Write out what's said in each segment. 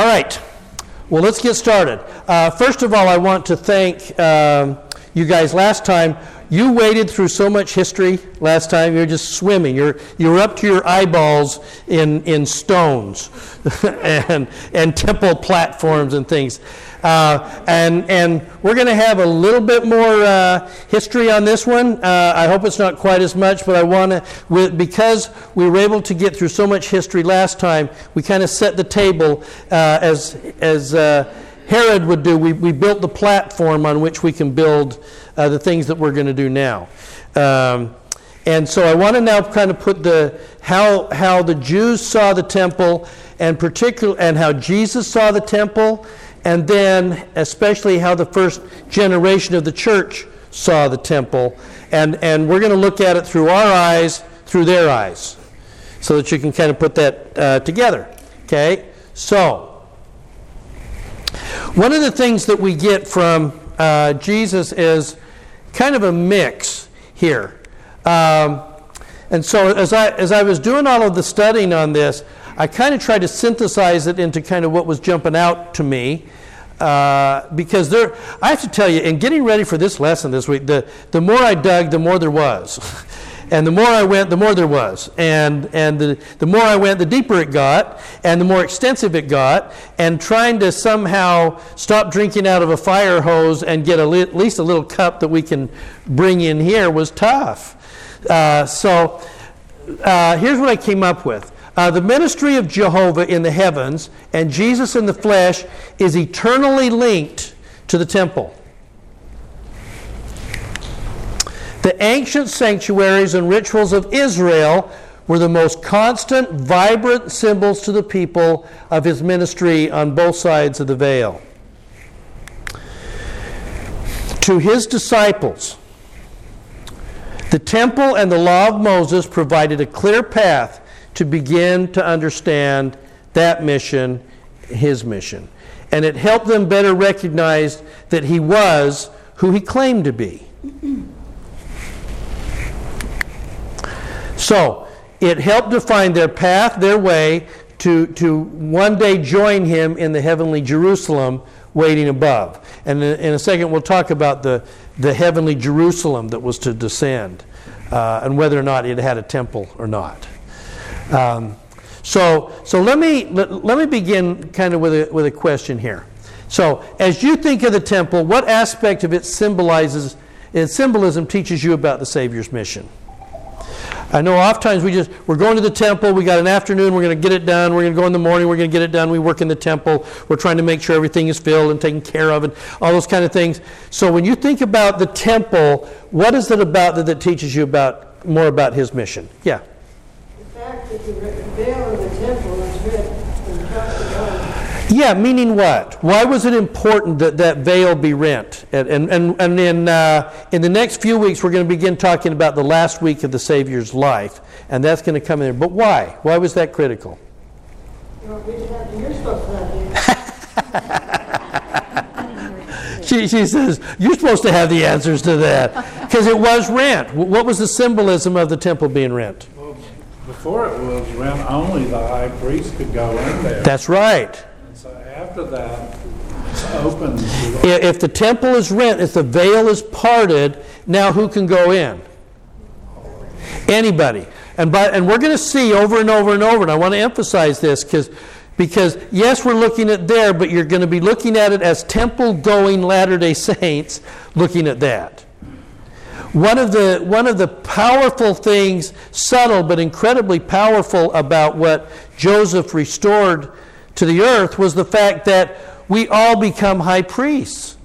All right. Well, let's get started. Uh, first of all, I want to thank um, you guys last time. You waded through so much history last time. You're just swimming. You're, you're up to your eyeballs in, in stones and, and temple platforms and things. Uh, and, and we're going to have a little bit more uh, history on this one. Uh, I hope it's not quite as much, but I want to, because we were able to get through so much history last time, we kind of set the table uh, as, as uh, Herod would do. We, we built the platform on which we can build uh, the things that we're going to do now. Um, and so I want to now kind of put the how how the Jews saw the temple, and particular and how Jesus saw the temple, and then especially how the first generation of the church saw the temple, and and we're going to look at it through our eyes, through their eyes, so that you can kind of put that uh, together. Okay, so. One of the things that we get from uh, Jesus is kind of a mix here. Um, and so as I, as I was doing all of the studying on this, I kind of tried to synthesize it into kind of what was jumping out to me. Uh, because there, I have to tell you, in getting ready for this lesson this week, the, the more I dug, the more there was. And the more I went, the more there was. And, and the, the more I went, the deeper it got, and the more extensive it got. And trying to somehow stop drinking out of a fire hose and get li- at least a little cup that we can bring in here was tough. Uh, so uh, here's what I came up with. Uh, the ministry of Jehovah in the heavens and Jesus in the flesh is eternally linked to the temple. The ancient sanctuaries and rituals of Israel were the most constant, vibrant symbols to the people of his ministry on both sides of the veil. To his disciples, the temple and the law of Moses provided a clear path to begin to understand that mission, his mission. And it helped them better recognize that he was who he claimed to be. So it helped define their path, their way to, to one day join him in the heavenly Jerusalem waiting above. And in, a second, we'll talk about the, the heavenly Jerusalem that was to descend uh, and whether or not it had a temple or not. Um, so, so let me let, let me begin kind of with a, with a question here. So, as you think of the temple, what aspect of it symbolizes, its symbolism teaches you about the Savior's mission? I know oftentimes we just, we're going to the temple, we got an afternoon, we're going to get it done, we're going to go in the morning, we're going to get it done, we work in the temple, we're trying to make sure everything is filled and taken care of and all those kind of things. So when you think about the temple, what is it about that, that teaches you about more about his mission? Yeah. The fact that the veil of the temple is red yeah, meaning what? Why was it important that that veil be rent? And, and, and, and in, uh, in the next few weeks, we're going to begin talking about the last week of the Savior's life, and that's going to come in there. But why? Why was that critical? she, she says, You're supposed to have the answers to that. Because it was rent. What was the symbolism of the temple being rent? Before it was rent, only the high priest could go in there. That's right And so after that, it's open. If the temple is rent, if the veil is parted, now who can go in? Anybody. And, by, and we're going to see over and over and over, and I want to emphasize this because because yes, we're looking at there, but you're going to be looking at it as temple going Latter day Saints looking at that. One of, the, one of the powerful things, subtle but incredibly powerful, about what Joseph restored to the earth was the fact that we all become high priests.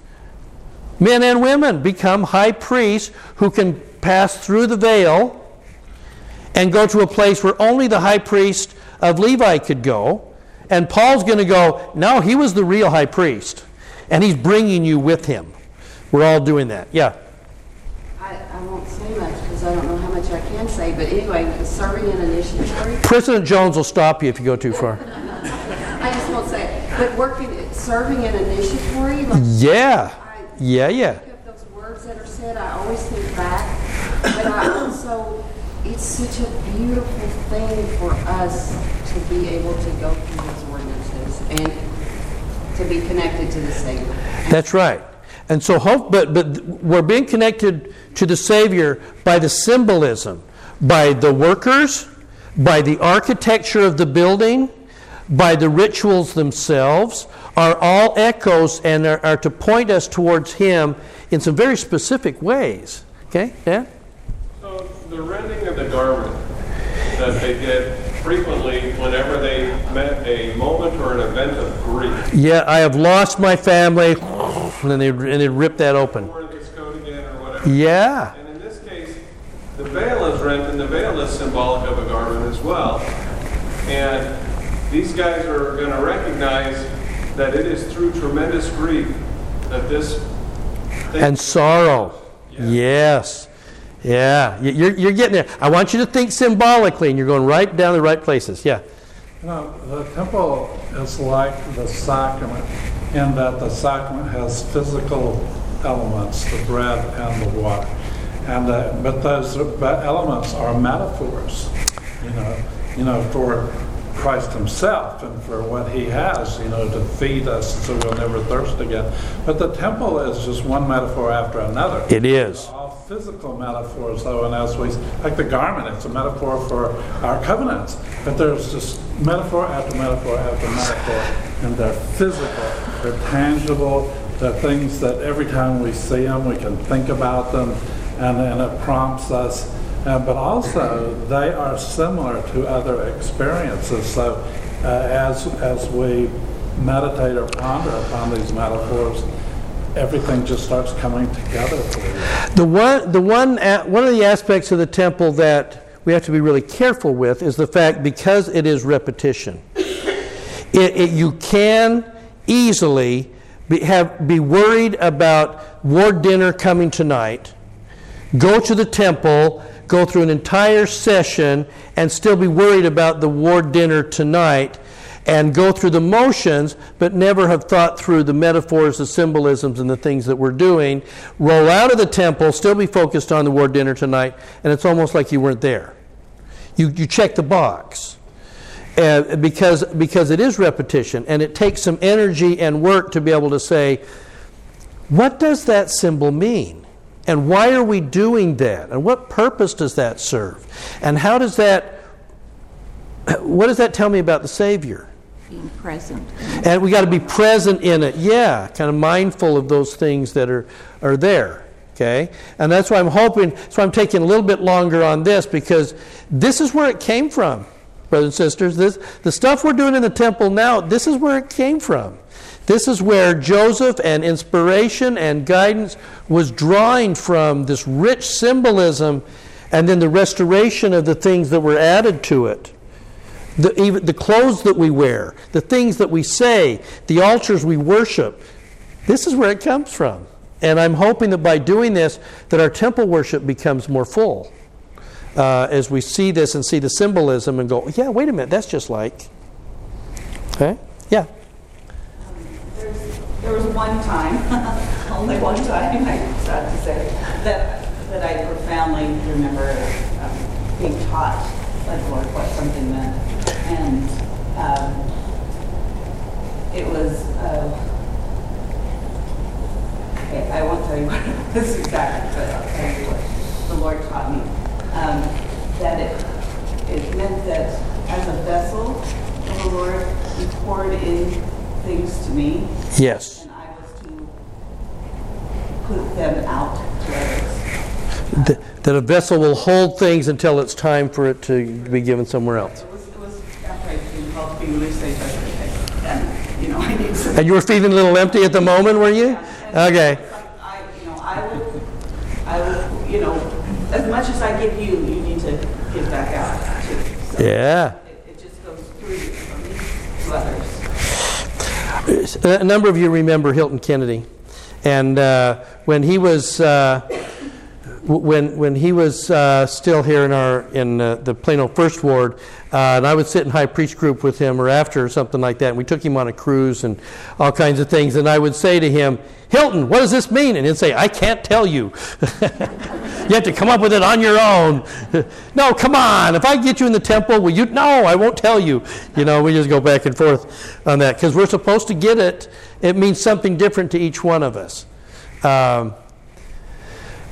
Men and women become high priests who can pass through the veil and go to a place where only the high priest of Levi could go. And Paul's going to go, no, he was the real high priest. And he's bringing you with him. We're all doing that. Yeah. I, I won't say much because I don't know how much I can say. But anyway, serving in an initiatory. President Jones will stop you if you go too far. I just won't say it. But working, serving an initiatory, like yeah, I, yeah, yeah. Those words that are said, I always think back, but I also, it's such a beautiful thing for us to be able to go through those ordinances. And to be connected to the Savior. That's right. And so hope but but we're being connected to the Savior by the symbolism, by the workers, by the architecture of the building, by the rituals themselves, are all echoes and are, are to point us towards Him in some very specific ways. Okay? Yeah? So the rending of the garment that they did frequently whenever they met a moment or an event of grief, Yeah, I have lost my family. And then they, and they rip that open. wore this coat again or whatever. Yeah. And in this case, the veil is rent, and the veil is symbolic of a garment as well. And these guys are going to recognize that it is through tremendous grief that this thing And sorrow. Yes. Yeah. You- You're, you're getting there. I want you to think symbolically, and you're going right down the right places. Yeah. You know, the temple is like the sacrament in that the sacrament has physical elements, the bread and the water. And, uh, but those elements are metaphors, you know, you know, for Christ himself and for what he has, you know, to feed us so we'll never thirst again. But the temple is just one metaphor after another. It is. Physical metaphors, though, and as we, like the garment, it's a metaphor for our covenants. But there's just metaphor after metaphor after metaphor, and they're physical, they're tangible, they're things that every time we see them, we can think about them, and, and it prompts us. Uh, but also, they are similar to other experiences. So, uh, as as we meditate or ponder upon these metaphors, everything just starts coming together. The one, the one, one of the aspects of the temple that we have to be really careful with is the fact because it is repetition. It, it, you can easily be, have, be worried about ward dinner coming tonight, go to the temple, go through an entire session, and still be worried about the ward dinner tonight, and go through the motions, but never have thought through the metaphors, the symbolisms, and the things that we're doing. Roll out of the temple, still be focused on the ward dinner tonight, and it's almost like you weren't there. You, you check the box. Uh, because, because it is repetition, and it takes some energy and work to be able to say, what does that symbol mean? And why are we doing that? And what purpose does that serve? And how does that, what does that tell me about the Savior? Being present. And we got to be present in it. Yeah, kind of mindful of those things that are, are there. Okay? And that's why I'm hoping, that's why I'm taking a little bit longer on this because this is where it came from, brothers and sisters. This, the stuff we're doing in the temple now, this is where it came from. This is where Joseph and inspiration and guidance was drawing from this rich symbolism and then the restoration of the things that were added to it the, even the clothes that we wear, the things that we say, the altars we worship. This is where it comes from. And I'm hoping that by doing this, that our temple worship becomes more full. Uh, as we see this and see the symbolism and go, yeah, wait a minute, that's just like. Okay? Yeah. There's, there was one time, only one time, I'm sad to say, that, that I profoundly remember um, being taught by the Lord what something meant. Um, it was, uh, okay, I won't tell you what it was exactly, but I'll tell you what the Lord taught me. Um, that it, it meant that as a vessel of the Lord, He poured in things to me, Yes. and I was to put them out to others. Th- that a vessel will hold things until it's time for it to be given somewhere else. It was, it was after I'd been called to be released, I said, okay, and, you know, I need some. And you were feeling a little empty at the moment, were you? And Okay. like, I, you know, I will, I will, you know, as much as I give you, you need to give back out too. So Yeah. It, it just goes through from me to others. A number of you remember Hilton Kennedy. And uh, when he was uh, when, when he was uh, still here in, our, in uh, the Plano First Ward, uh, and I would sit in high priest group with him or after or something like that, and we took him on a cruise and all kinds of things, and I would say to him, Hilton, what does this mean? And he'd say, I can't tell you. you have to come up with it on your own. no, come on. If I get you in the temple, will you? No, I won't tell you. You know, we just go back and forth on that because we're supposed to get it. It means something different to each one of us. Um,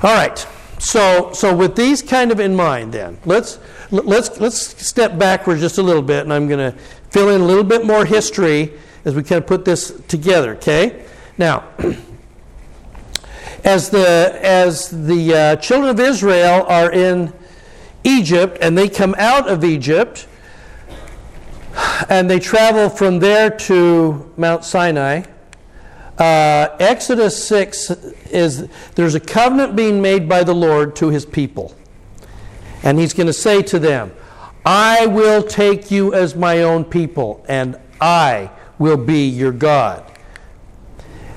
all right. So, so with these kind of in mind, then let's let's let's step backwards just a little bit, and I'm going to fill in a little bit more history as we kind of put this together. Okay. Now, as the as the uh, children of Israel are in Egypt and they come out of Egypt and they travel from there to Mount Sinai. Uh, Exodus 6 is there's a covenant being made by the Lord to his people. And he's going to say to them, I will take you as my own people, and I will be your God.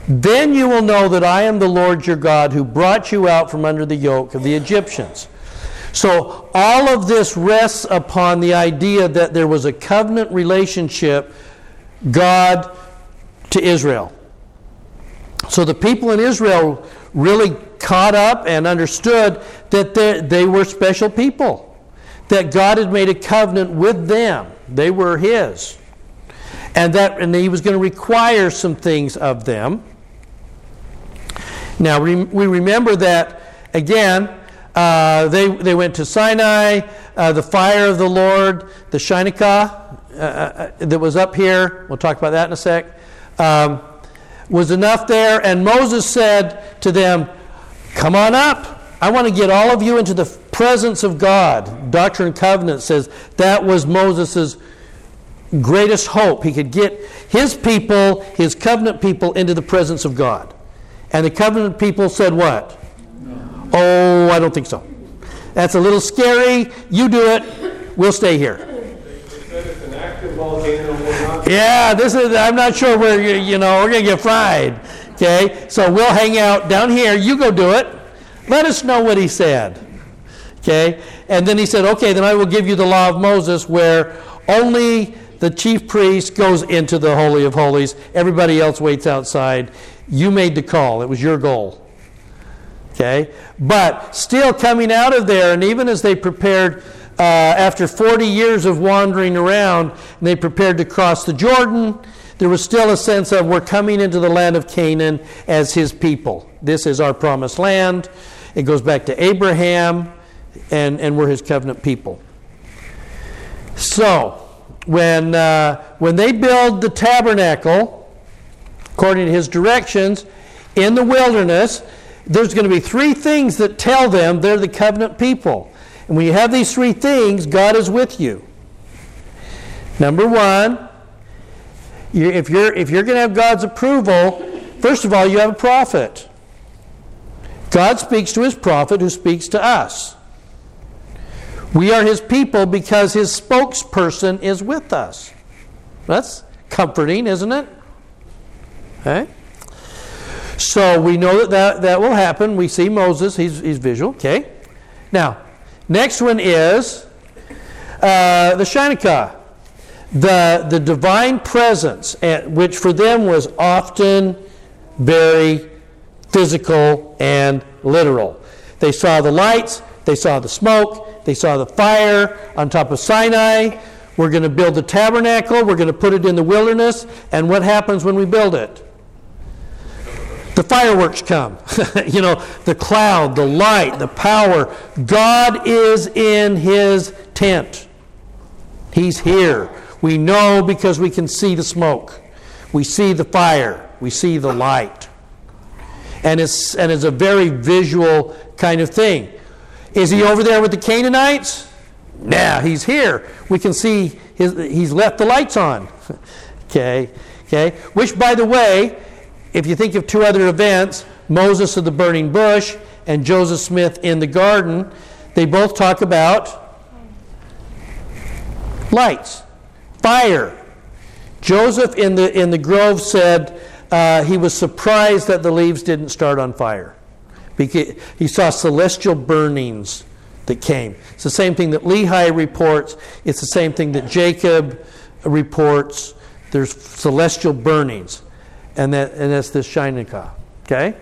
Then you will know that I am the Lord your God who brought you out from under the yoke of the Egyptians. So, all of this rests upon the idea that there was a covenant relationship, God to Israel. So, the people in Israel really caught up and understood that they were special people, that God had made a covenant with them, they were His. And that and he was going to require some things of them. Now, we remember that, again, uh, they, they went to Sinai, uh, the fire of the Lord, the Shekinah uh, uh, that was up here, we'll talk about that in a sec, um, was enough there. And Moses said to them, Come on up. I want to get all of you into the presence of God. Doctrine and Covenant says that was Moses' greatest hope. He could get his people, his covenant people, into the presence of God. And the covenant people said what? No. Oh, I don't think so. That's a little scary. You do it. We'll stay here. Yeah, this is. I'm not sure where you, you know we're gonna get fried. Okay, so we'll hang out down here. You go do it. Let us know what he said. Okay, and then he said, okay, then I will give you the law of Moses, where only the chief priest goes into the holy of holies. Everybody else waits outside. You made the call, it was your goal. Okay? But still coming out of there, and even as they prepared, uh, after 40 years of wandering around, they prepared to cross the Jordan, there was still a sense of we're coming into the land of Canaan as his people. This is our promised land. It goes back to Abraham, and, and we're his covenant people. So, when, uh, when they build the tabernacle, according to his directions in the wilderness, there's going to be three things that tell them they're the covenant people. And when you have these three things, God is with you. Number one, you, if you're, if you're going to have God's approval, first of all, you have a prophet. God speaks to his prophet who speaks to us. We are his people because his spokesperson is with us. That's comforting, isn't it? Okay? So we know that, that that will happen. We see Moses, he's, he's visual. Okay? Now, next one is uh, the Shekinah, the, the divine presence, which for them was often very physical and literal. They saw the lights, they saw the smoke, they saw the fire on top of Sinai. We're going to build the tabernacle, we're going to put it in the wilderness, and what happens when we build it? The fireworks come. you know, the cloud, the light, the power. God is in his tent. He's here. We know because we can see the smoke. We see the fire. We see the light. And it's, and it's a very visual kind of thing. Is he over there with the Canaanites? Nah, he's here. We can see his, he's left the lights on. okay, okay. Which, by the way, if you think of two other events, Moses of the burning bush and Joseph Smith in the garden, they both talk about lights, fire. Joseph in the, in the grove said uh, he was surprised that the leaves didn't start on fire Because he saw celestial burnings that came. It's the same thing that Lehi reports. It's the same thing that Jacob reports. There's celestial burnings. And, that, and that's this Shinikah. Okay?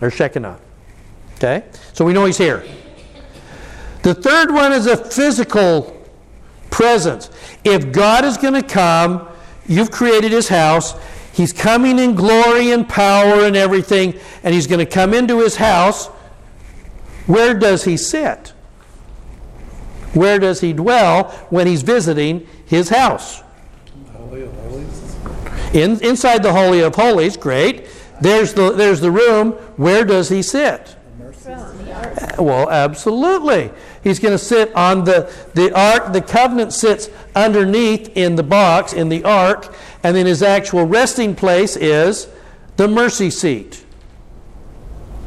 Or Shekinah. Okay? So we know he's here. The third one is a physical presence. If God is going to come, you've created his house. He's coming in glory and power and everything, and he's going to come into his house. Where does he sit? Where does he dwell when he's visiting his house? In, inside the Holy of Holies, great. There's the, there's the room. Where does he sit? Well, absolutely. He's going to sit on the, the ark. The covenant sits underneath in the box, in the ark, and then his actual resting place is the mercy seat.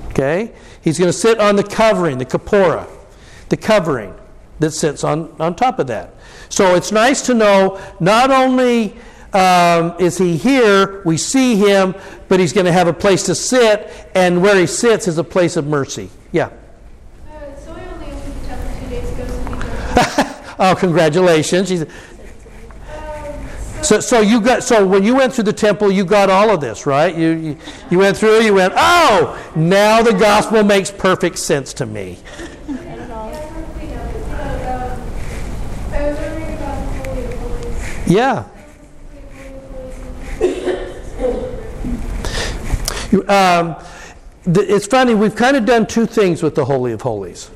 Okay? He's going to sit on the covering, the kapora, the covering that sits on, on top of that. So it's nice to know not only um, is he here, we see him, but he's going to have a place to sit, and where he sits is a place of mercy. Yeah. Oh, congratulations. She's- So, so you got so when you went through the temple, you got all of this, right? You, you you went through. You went, oh, now the gospel makes perfect sense to me. yeah, probably not. But, um, I was wondering about the Holy of Holies. Yeah. Holy of Holies. You- Um, it's funny. We've kind of done two things with the Holy of Holies.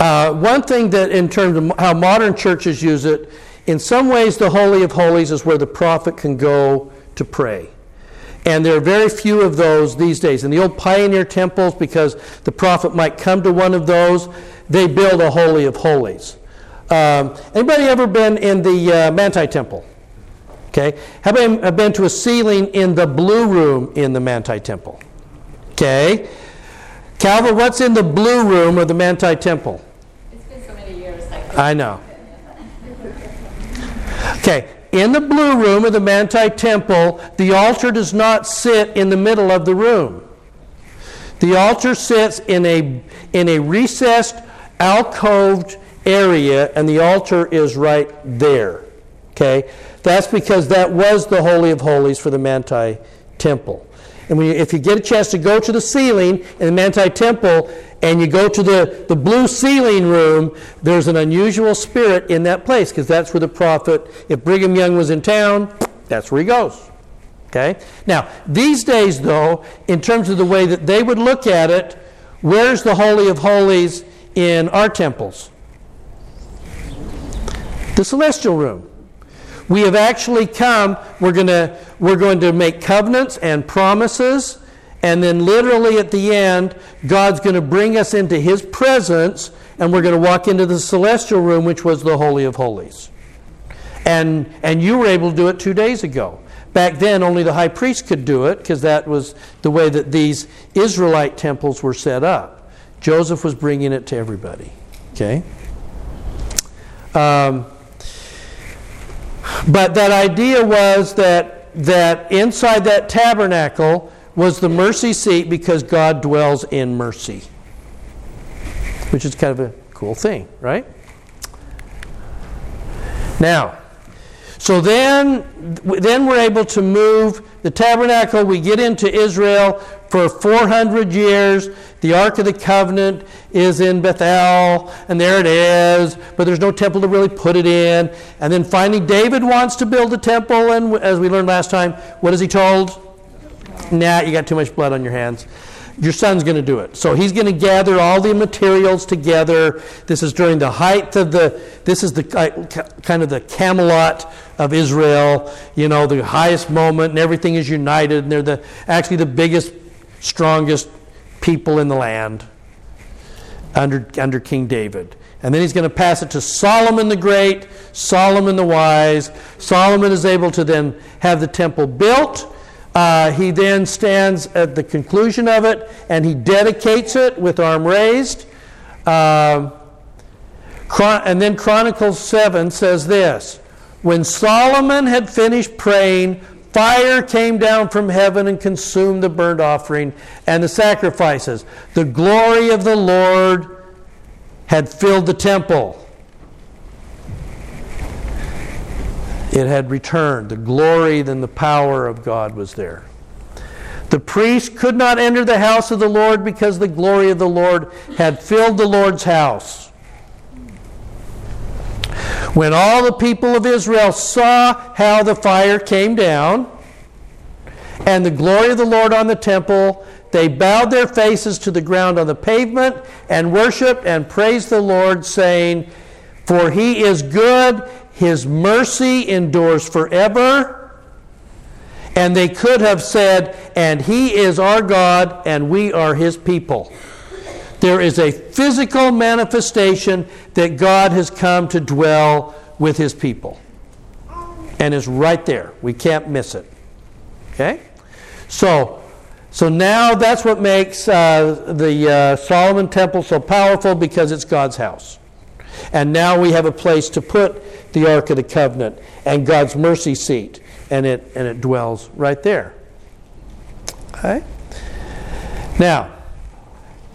Uh, one thing that, in terms of how modern churches use it, in some ways, the Holy of Holies is where the prophet can go to pray. And there are very few of those these days. In the old pioneer temples, because the prophet might come to one of those, they build a Holy of Holies. Um, anybody ever been in the uh, Manti Temple? Okay. Have you been to a sealing in the blue room in the Manti Temple? Okay. Calvin, what's in the blue room of the Manti Temple? It's been so many years. Like, I know. Okay, in the blue room of the Manti Temple, the altar does not sit in the middle of the room. The altar sits in a, in a recessed, alcoved area, and the altar is right there. Okay? That's because that was the Holy of Holies for the Manti Temple. And when you, if you get a chance to go to the sealing in the Manti Temple and you go to the, the blue sealing room, there's an unusual spirit in that place because that's where the prophet, if Brigham Young was in town, that's where he goes. Okay? Now, these days, though, in terms of the way that they would look at it, where's the Holy of Holies in our temples? The celestial room. We have actually come, we're, gonna, we're going to make covenants and promises, and then literally at the end, God's going to bring us into His presence, and we're going to walk into the celestial room, which was the Holy of Holies. And, and you were able to do it two days ago. Back then, only the high priest could do it because that was the way that these Israelite temples were set up. Joseph was bringing it to everybody. Okay? Um, but that idea was that, that inside that tabernacle was the mercy seat because God dwells in mercy, which is kind of a cool thing, right? Now, so then, then we're able to move the tabernacle. We get into Israel for 400 years. The Ark of the Covenant is in Bethel, and there it is, but there's no temple to really put it in. And then finally, David wants to build a temple, and as we learned last time, what is he told? Nah, you got too much blood on your hands. Your son's going to do it. So he's going to gather all the materials together. This is during the height of the, this is the kind of the Camelot of Israel, you know, the highest moment, and everything is united, and they're the, actually the biggest, strongest people in the land under, under King David. And then he's going to pass it to Solomon the Great, Solomon the Wise. Solomon is able to then have the temple built. Uh, he then stands at the conclusion of it and he dedicates it with arm raised. Chron- and then Chronicles 7 says this When Solomon had finished praying fire came down from heaven and consumed the burnt offering and the sacrifices. The glory of the Lord had filled the temple. It had returned. The glory and the power of God was there. The priest could not enter the house of the Lord because the glory of the Lord had filled the Lord's house. When all the people of Israel saw how the fire came down and the glory of the Lord on the temple, they bowed their faces to the ground on the pavement and worshiped and praised the Lord, saying, For he is good, his mercy endures forever. And they could have said, And he is our God, and we are his people. There is a physical manifestation that God has come to dwell with his people. And is right there. We can't miss it. Okay? So, so now that's what makes uh, the uh, Solomon temple so powerful because it's God's house. And now we have a place to put the Ark of the Covenant and God's mercy seat, and it, and it dwells right there. Okay? Now,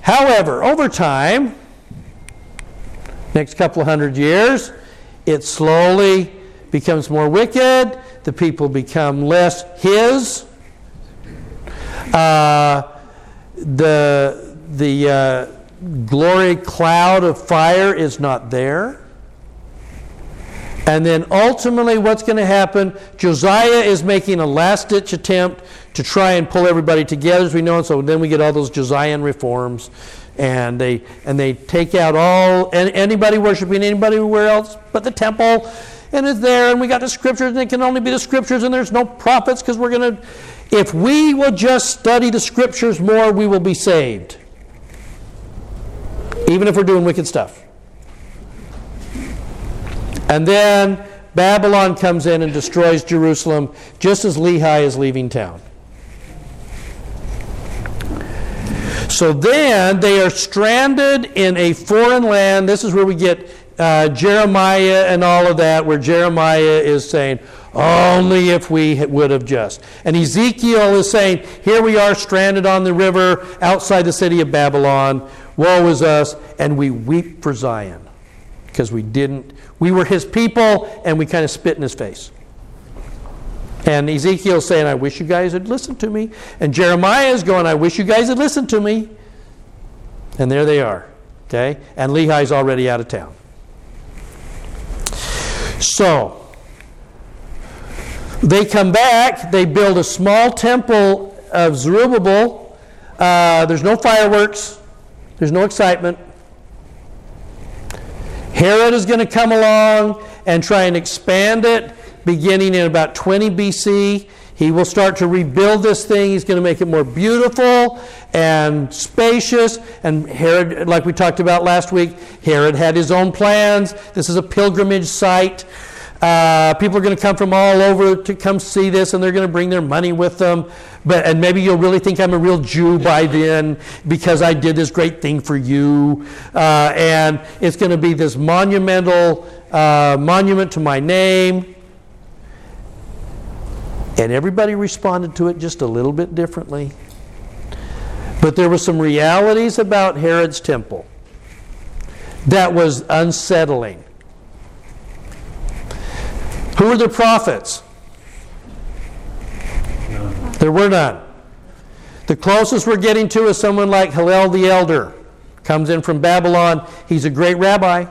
however, over time, next couple of hundred years, it slowly becomes more wicked. The people become less His. Uh, the the uh, glory cloud of fire is not there. And then ultimately, what's going to happen? Josiah is making a last ditch attempt to try and pull everybody together, as we know. And so then we get all those Josiah reforms, and they and they take out all anybody worshiping anybody anywhere else but the temple, and it's there. And we got the scriptures, and it can only be the scriptures, and there's no prophets because we're going to. If we will just study the scriptures more, we will be saved even if we're doing wicked stuff. And then Babylon comes in and destroys Jerusalem just as Lehi is leaving town. So then they are stranded in a foreign land. This is where we get uh, Jeremiah and all of that, where Jeremiah is saying, only if we would have just. And Ezekiel is saying, Here we are stranded on the river outside the city of Babylon. Woe is us. And we weep for Zion because we didn't, we were his people and we kind of spit in his face. And Ezekiel's saying, I wish you guys had listened to me. And Jeremiah is going, I wish you guys had listened to me. And there they are. Okay? And Lehi's already out of town. So, they come back, they build a small temple of Zerubbabel. Uh, there's no fireworks, there's no excitement. Herod is going to come along and try and expand it beginning in about 20 BC. He will start to rebuild this thing. He's going to make it more beautiful and spacious. And Herod, like we talked about last week, Herod had his own plans. This is a pilgrimage site. Uh, people are going to come from all over to come see this, and they're going to bring their money with them. But and maybe you'll really think I'm a real Jew by then because I did this great thing for you. Uh, and it's going to be this monumental uh, monument to my name. And everybody responded to it just a little bit differently. But there were some realities about Herod's temple that was unsettling. Who were the prophets? There were none. The closest we're getting to is someone like Hillel the Elder. Comes in from Babylon. He's a great rabbi,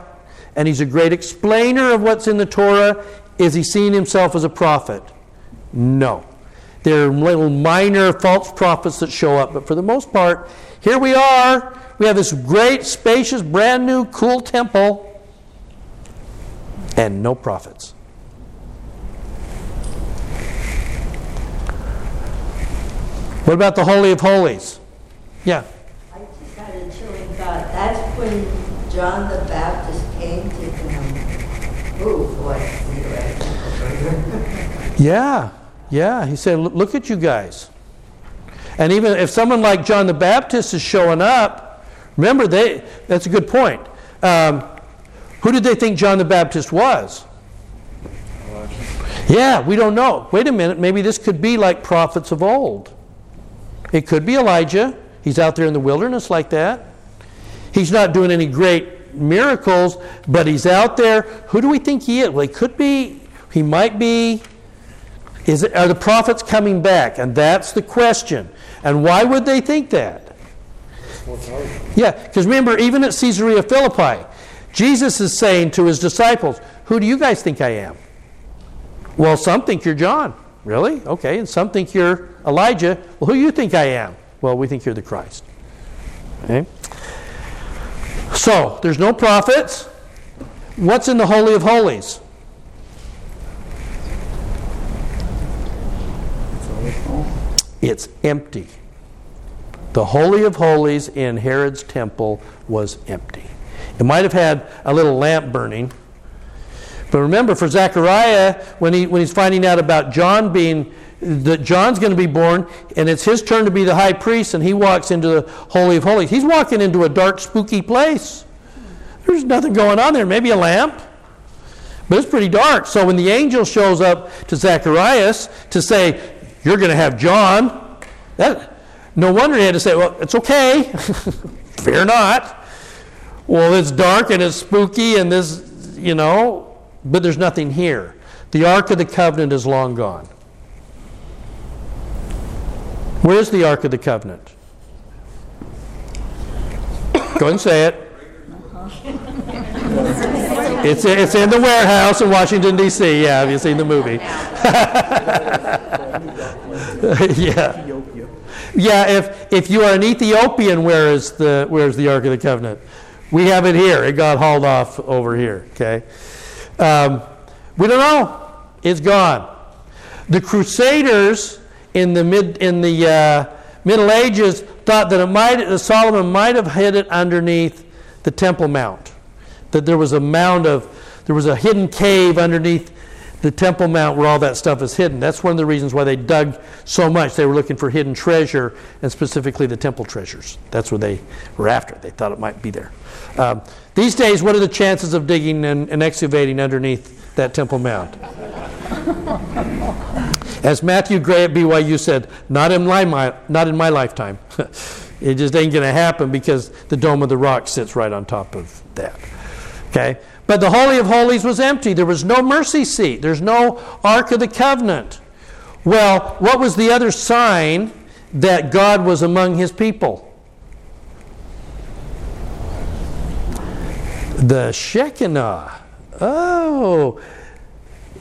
and he's a great explainer of what's in the Torah. Is he seeing himself as a prophet? No. There are little minor false prophets that show up, but for the most part, here we are. We have this great, spacious, brand new, cool temple, and no prophets. What about the Holy of Holies? Yeah. I just got a chilling thought. That's when John the Baptist came to them. Ooh, boy. yeah, yeah. He said, Look at you guys. And even if someone like John the Baptist is showing up, remember, they, that's a good point. Um, who did they think John the Baptist was? Yeah, we don't know. Wait a minute, maybe this could be like prophets of old. It could be Elijah. He's out there in the wilderness like that. He's not doing any great miracles, but he's out there. Who do we think he is? Well, he could be, he might be. Is it, are the prophets coming back? And that's the question. And why would they think that? Yeah, because remember, even at Caesarea Philippi, Jesus is saying to his disciples, Who do you guys think I am? Well, some think you're John. Really? Okay. And some think you're Elijah. Well, who do you think I am? Well, we think you're the Christ. Okay? So, there's no prophets. What's in the Holy of Holies? It's empty. The Holy of Holies in Herod's temple was empty. It might have had a little lamp burning. But remember, for Zechariah, when, he, when he's finding out about John being, that John's going to be born, and it's his turn to be the high priest, and he walks into the Holy of Holies. He's walking into a dark, spooky place. There's nothing going on there, maybe a lamp. But it's pretty dark. So when the angel shows up to Zacharias to say, You're going to have John, that, no wonder he had to say, Well, it's okay. Fear not. Well, it's dark and it's spooky and this, you know, but there's nothing here. The Ark of the Covenant is long gone. Where's the Ark of the Covenant? Go ahead and say it. Uh-huh. It's, it's in the warehouse in Washington, D.C. Yeah, have you seen the movie? yeah. Yeah, if, if you are an Ethiopian, where is, the, where is the Ark of the Covenant? We have it here. It got hauled off over here, okay? Um, we don't know. It's gone. The Crusaders in the, mid, in the uh, Middle Ages thought that, it might, that Solomon might have hid it underneath the Temple Mount that there was a mound of, there was a hidden cave underneath the Temple Mount where all that stuff is hidden. That's one of the reasons why they dug so much. They were looking for hidden treasure, and specifically the temple treasures. That's what they were after. They thought it might be there. Um, these days, what are the chances of digging and, and excavating underneath that Temple Mount? As Matthew Gray at BYU said, not in my, not in my lifetime. it just ain't going to happen because the Dome of the Rock sits right on top of that. Okay? But the Holy of Holies was empty. There was no mercy seat. There's no Ark of the Covenant. Well, what was the other sign that God was among his people? The Shekinah. Oh.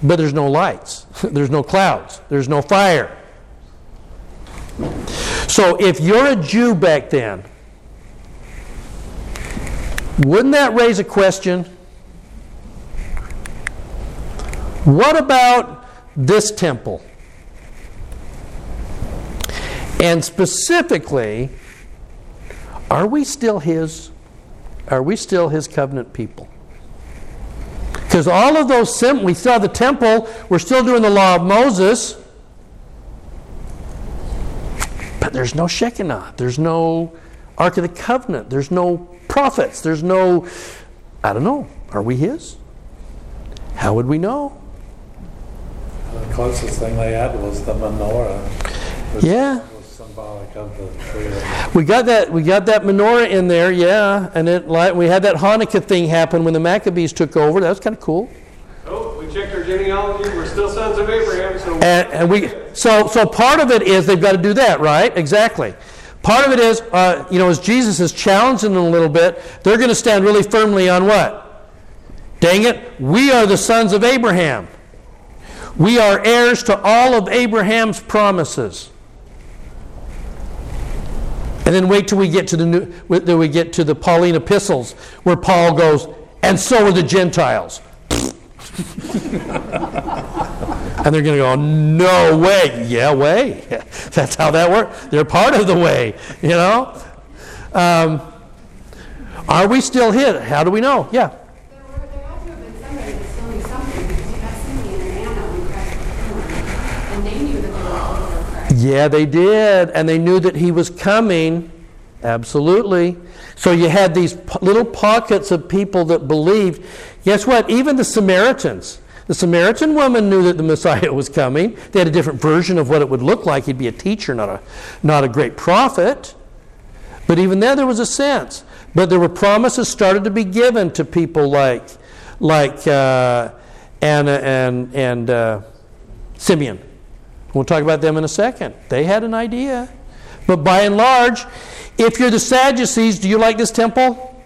But there's no lights. There's no clouds. There's no fire. So if you're a Jew back then, wouldn't that raise a question? What about this temple? And specifically, are we still His? Are we still His covenant people? Because all of those, sim- we saw the temple, we're still doing the law of Moses, but there's no Shekinah, there's no Ark of the Covenant, there's no prophets. There's no, I don't know, are we his? How would we know? The closest thing they had was the menorah. Yeah. Was symbolic of the tree. We got that. We got that menorah in there, yeah, and it like we had that Hanukkah thing happen when the Maccabees took over. That was kind of cool. Oh, we checked our genealogy, we're still sons of Abraham, so. And, and we so so part of it is they've got to do that, right? Exactly. Part of it is, uh, you know, as Jesus is challenging them a little bit, they're going to stand really firmly on what? Dang it, we are the sons of Abraham. We are heirs to all of Abraham's promises. And then wait till we get to the new, till we get to the Pauline epistles, where Paul goes, and so are the Gentiles. And they're going to go, no way. Yeah, way. That's how that works. They're part of the way, you know? Um, are we still hid? How do we know? Yeah. There were, there had to have been somebody that told me something, because you got Simeon and Anna on Christ and they knew that they were all of Christ. Yeah, they did. And they knew that he was coming. Absolutely. So you had these little pockets of people that believed. Guess what? Even the Samaritans. The Samaritan woman knew that the Messiah was coming. They had a different version of what it would look like. He'd be a teacher, not a, not a great prophet. But even there, there was a sense. But there were promises started to be given to people like, like uh, Anna and, and uh, Simeon. We'll talk about them in a second. They had an idea. But by and large, if you're the Sadducees, do you like this temple?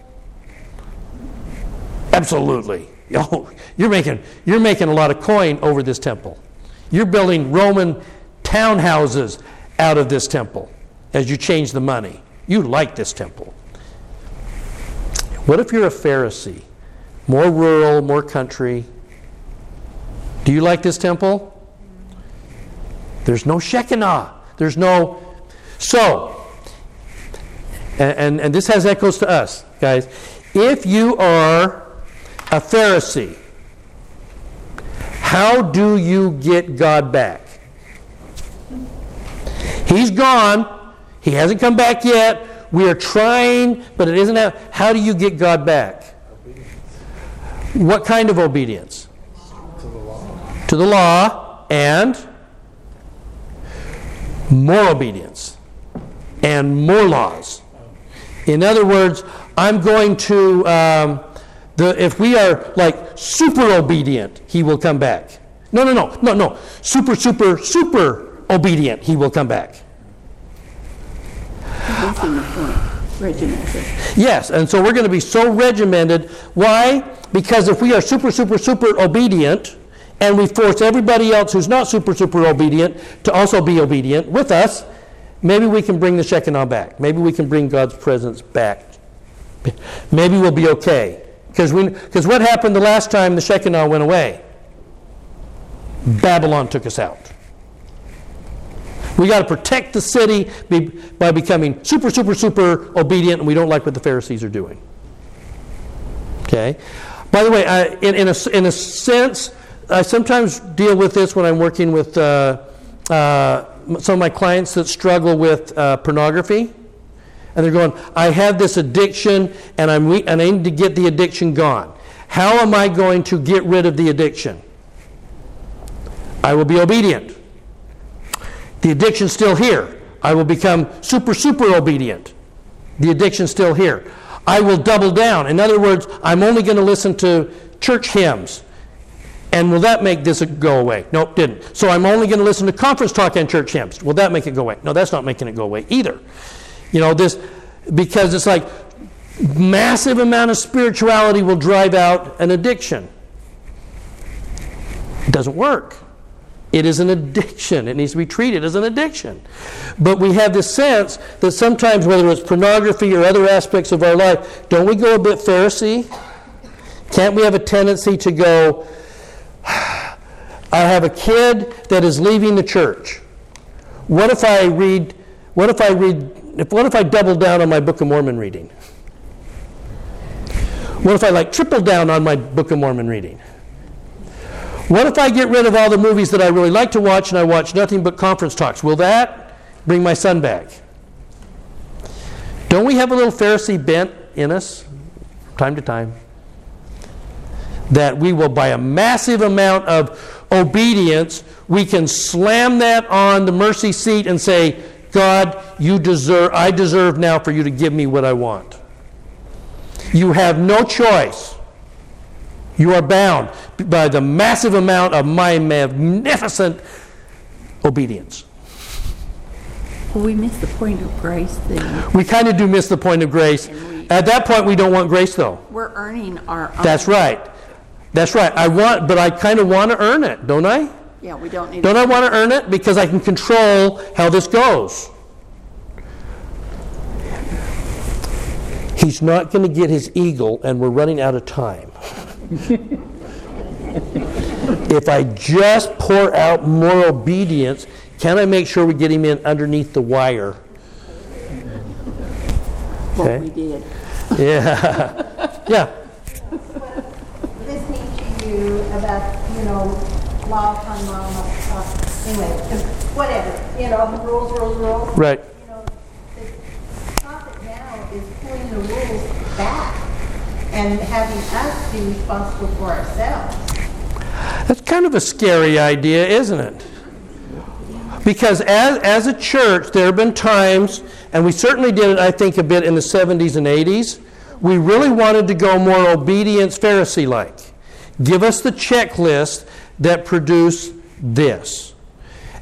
Absolutely. Oh, you're making, you're making a lot of coin over this temple. You're building Roman townhouses out of this temple as you change the money. You like this temple. What if you're a Pharisee? More rural, more country. Do you like this temple? There's no Shekinah. There's no. So, and, and, and this has echoes to us, guys. If you are a Pharisee, how do you get God back? He's gone. He hasn't come back yet. We are trying, but it isn't. How, how do you get God back? What kind of obedience? To the law. To the law and more obedience and more laws. In other words, I'm going to, um, the, if we are like super obedient, he will come back. No, no, no, no, no. Super, super, super obedient, he will come back. Yes, and so we're going to be so regimented. Why? Because if we are super, super, super obedient, and we force everybody else who's not super, super obedient to also be obedient with us, maybe we can bring the Shekinah back. Maybe we can bring God's presence back. Maybe we'll be okay. Because what happened the last time the Shekinah went away? Babylon took us out. We got to protect the city by becoming super, super, super obedient, and we don't like what the Pharisees are doing. Okay? By the way, I, in, in, a, in a sense, I sometimes deal with this when I'm working with uh, uh, some of my clients that struggle with uh, pornography. And they're going, I have this addiction and, I'm we- and I need to get the addiction gone. How am I going to get rid of the addiction? I will be obedient. The addiction's still here. I will become super, super obedient. The addiction's still here. I will double down. In other words, I'm only going to listen to church hymns. And will that make this go away? Nope, didn't. So I'm only going to listen to conference talk and church hymns. Will that make it go away? No, that's not making it go away either. You know, this, because it's like massive amount of spirituality will drive out an addiction. It doesn't work. It is an addiction. It needs to be treated as an addiction. But we have this sense that sometimes, whether it's pornography or other aspects of our life, don't we go a bit Pharisee? Can't we have a tendency to go, I have a kid that is leaving the church. What if I read, what if I read, if, what if I double down on my Book of Mormon reading? What if I like triple down on my Book of Mormon reading? What if I get rid of all the movies that I really like to watch and I watch nothing but conference talks? Will that bring my son back? Don't we have a little Pharisee bent in us, time to time? That we will, by a massive amount of obedience, we can slam that on the mercy seat and say, God, you deserve, I deserve now for you to give me what I want. You have no choice. You are bound by the massive amount of my magnificent obedience. Well, we miss the point of grace then. We kind of do miss the point of grace. At that point, we don't want grace, though. We're earning our own. That's right. That's right. I want, but I kind of want to earn it, don't I? Yeah, we don't need. Don't I want to earn it because I can control how this goes? He's not going to get his eagle, and we're running out of time. if I just pour out more obedience, can I make sure we get him in underneath the wire? What Okay. we did. Yeah. yeah. To about, you know, law upon law, uh, anyway, whatever, you know, rules, rules, rules. Right. You know, the prophet now is pulling the rules back and having us be responsible for ourselves. That's kind of a scary idea, isn't it? Because as, as a church, there have been times, and we certainly did it, I think, a bit in the 70s and 80s, we really wanted to go more obedience Pharisee like. Give us the checklist that produce this.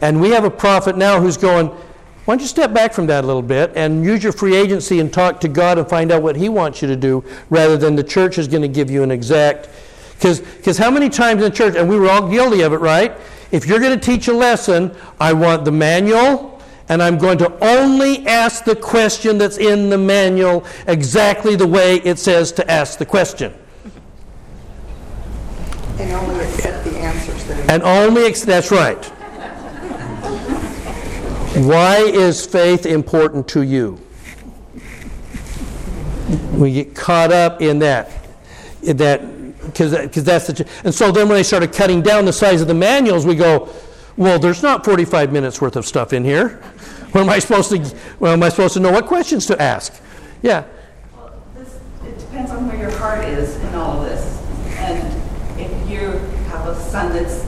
And we have a prophet now who's going, why don't you step back from that a little bit and use your free agency and talk to God and find out what He wants you to do rather than the church is going to give you an exact. Because how many times in the church, and we were all guilty of it, right? If you're going to teach a lesson, I want the manual, and I'm going to only ask the question that's in the manual exactly the way it says to ask the question. And only accept the answers that are. And only, ex- that's right. Why is faith important to you? We get caught up in that, in that, because that's the, and so then when they started cutting down the size of the manuals, we go, well, there's not 45 minutes worth of stuff in here. When am I supposed to, well, am I supposed to know what questions to ask? Yeah, Well, this, it depends on where your heart is in all of this. And if you have a son that's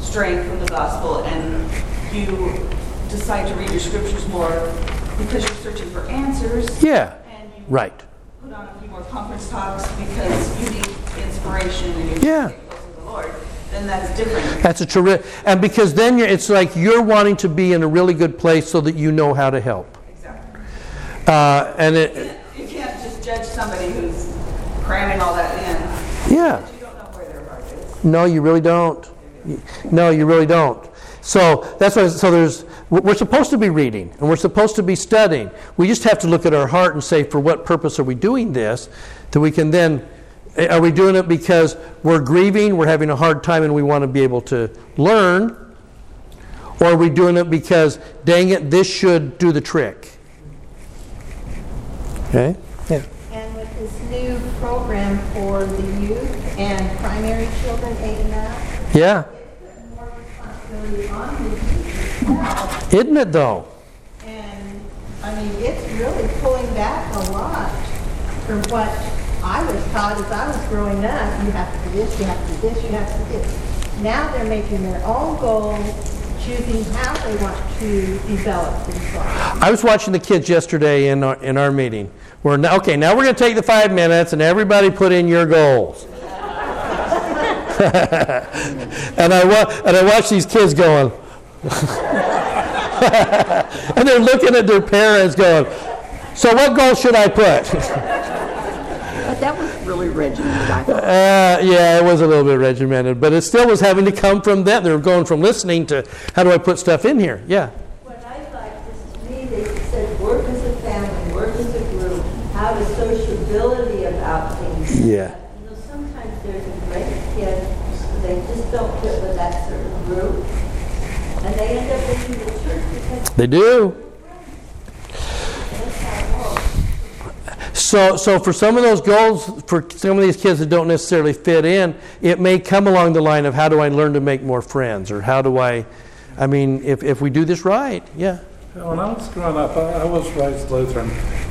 straying from the gospel and you decide to read your scriptures more because you're searching for answers. yeah, And you right. put on a few more conference talks because you need inspiration and you Yeah. get closer to the Lord, then that's different. That's a terrific, and because then you're, it's like you're wanting to be in a really good place so that you know how to help. Exactly. Uh, and it, You can't just judge somebody who's cramming all that in. yeah. You don't know where their heart is. No, you really don't. No, you really don't. So that's why. So there's. We're supposed to be reading and we're supposed to be studying. We just have to look at our heart and say, for what purpose are we doing this? That we can then. Eh, are we doing it because we're grieving, we're having a hard time, and we want to be able to learn? Or are we doing it because, dang it, this should do the trick? Okay? Yeah. And with this new program for the youth primary children, eight and up, Yeah. more responsibility on the youth as well. Isn't it though? And, I mean, it's really pulling back a lot from what I was taught as I was growing up. You have to do this, you have to do this, you have to do this. Now they're making their own goals, choosing how they want to develop themselves. I was watching the kids yesterday in our, in our meeting. We're now, okay, now we're going to take the five minutes and everybody put in your goals. and I wa- and I watched these kids going, and they're looking at their parents going, "So what goal should I put?" But that was really regimented, I thought. Uh, yeah, it was a little bit regimented, but it still was having to come from them. They were going from listening to how do I put stuff in here? Yeah. What I liked is, to me, they said, work as a family, work as a group, have a sociability about things. Yeah. You know, sometimes there's a great kid, they just don't fit with that certain group, and they end up leaving the church because They do. that's how it works. So, so for some of those goals, for some of these kids that don't necessarily fit in, it may come along the line of how do I learn to make more friends, or how do I, I mean, if, if we do this right, yeah. When I was growing up, I, I was raised Lutheran,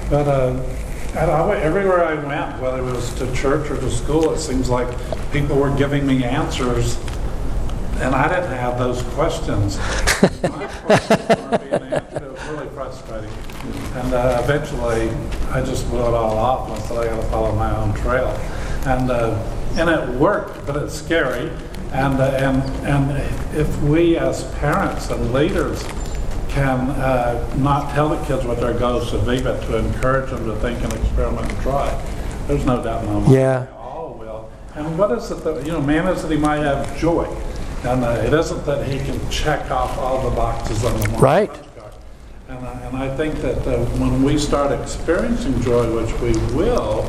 but uh, and I, everywhere I went, whether it was to church or to school, it seems like people were giving me answers, and I didn't have those questions. My questions weren't being answered. It was really frustrating. And uh, eventually, I just blew it all off and I said I got to follow my own trail. And uh, and it worked, but it's scary. And uh, and and if we as parents and leaders can uh, not tell the kids what their goals should be, but to encourage them to think and experiment and try. There's no doubt in my mind. Yeah. All will. And what is it that, you know, man is that he might have joy. And uh, it isn't that he can check off all the boxes on the Right. and, I- and I think that uh, when we start experiencing joy, which we will,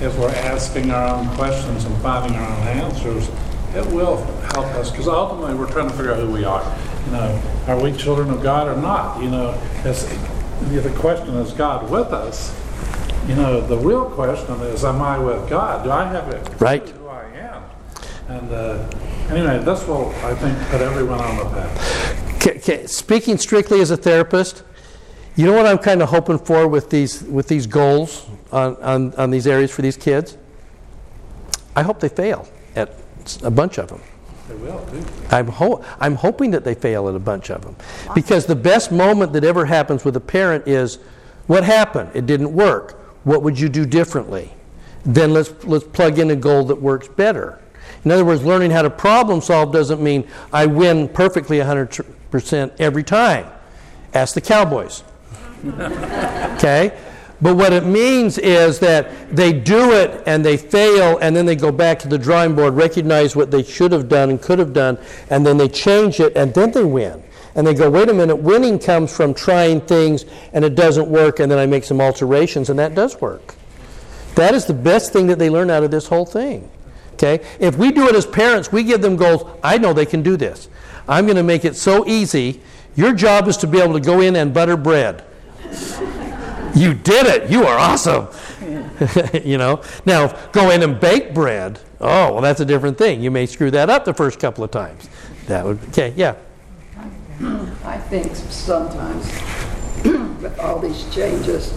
if we're asking our own questions and finding our own answers, it will help us, because ultimately, we're trying to figure out who we are. You know, are we children of God or not? You know, it's, the question is God with us? You know, the real question is, am I with God? Do I have it? Right. Who I am? And uh, anyway, this will, I think, put everyone on the path. Ca- Speaking strictly as a therapist, you know what I'm kind of hoping for with these with these goals on, on, on these areas for these kids? I hope they fail at a bunch of them. They will. I'm, ho- I'm hoping that they fail at a bunch of them. Because the best moment that ever happens with a parent is what happened? It didn't work. What would you do differently? Then let's, let's plug in a goal that works better. In other words, learning how to problem solve doesn't mean I win perfectly 100% every time. Ask the Cowboys. okay? But what it means is that they do it and they fail, and then they go back to the drawing board, recognize what they should have done and could have done, and then they change it, and then they win. And they go, wait a minute, winning comes from trying things and it doesn't work, and then I make some alterations, and that does work. That is the best thing that they learn out of this whole thing. Okay? If we do it as parents, we give them goals. I know they can do this. I'm going to make it so easy. Your job is to be able to go in and butter bread. You did it. You are awesome. you know. Now go in and bake bread. Oh, well, that's a different thing. You may screw that up the first couple of times. That would be okay. Yeah. I think sometimes with all these changes,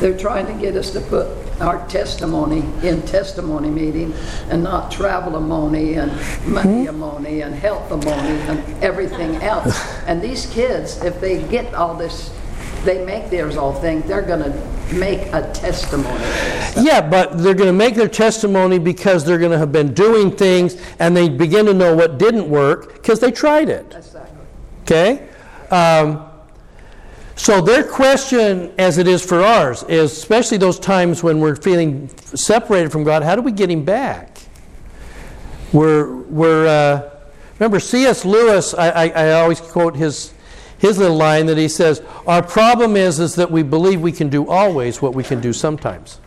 they're trying to get us to put our testimony in testimony meeting and not travel money and money hmm? money and health money and everything else. And these kids, if they get all this, they make theirs all think they're going to make a testimony. Yeah, but they're going to make their testimony because they're going to have been doing things and they begin to know what didn't work because they tried it. Exactly. Okay? Um, so their question, as it is for ours, is especially those times when we're feeling separated from God, how do we get Him back? We're, we're uh, remember C.S. Lewis. I, I, I always quote his his little line that he says, "Our problem is is that we believe we can do always what we can do sometimes."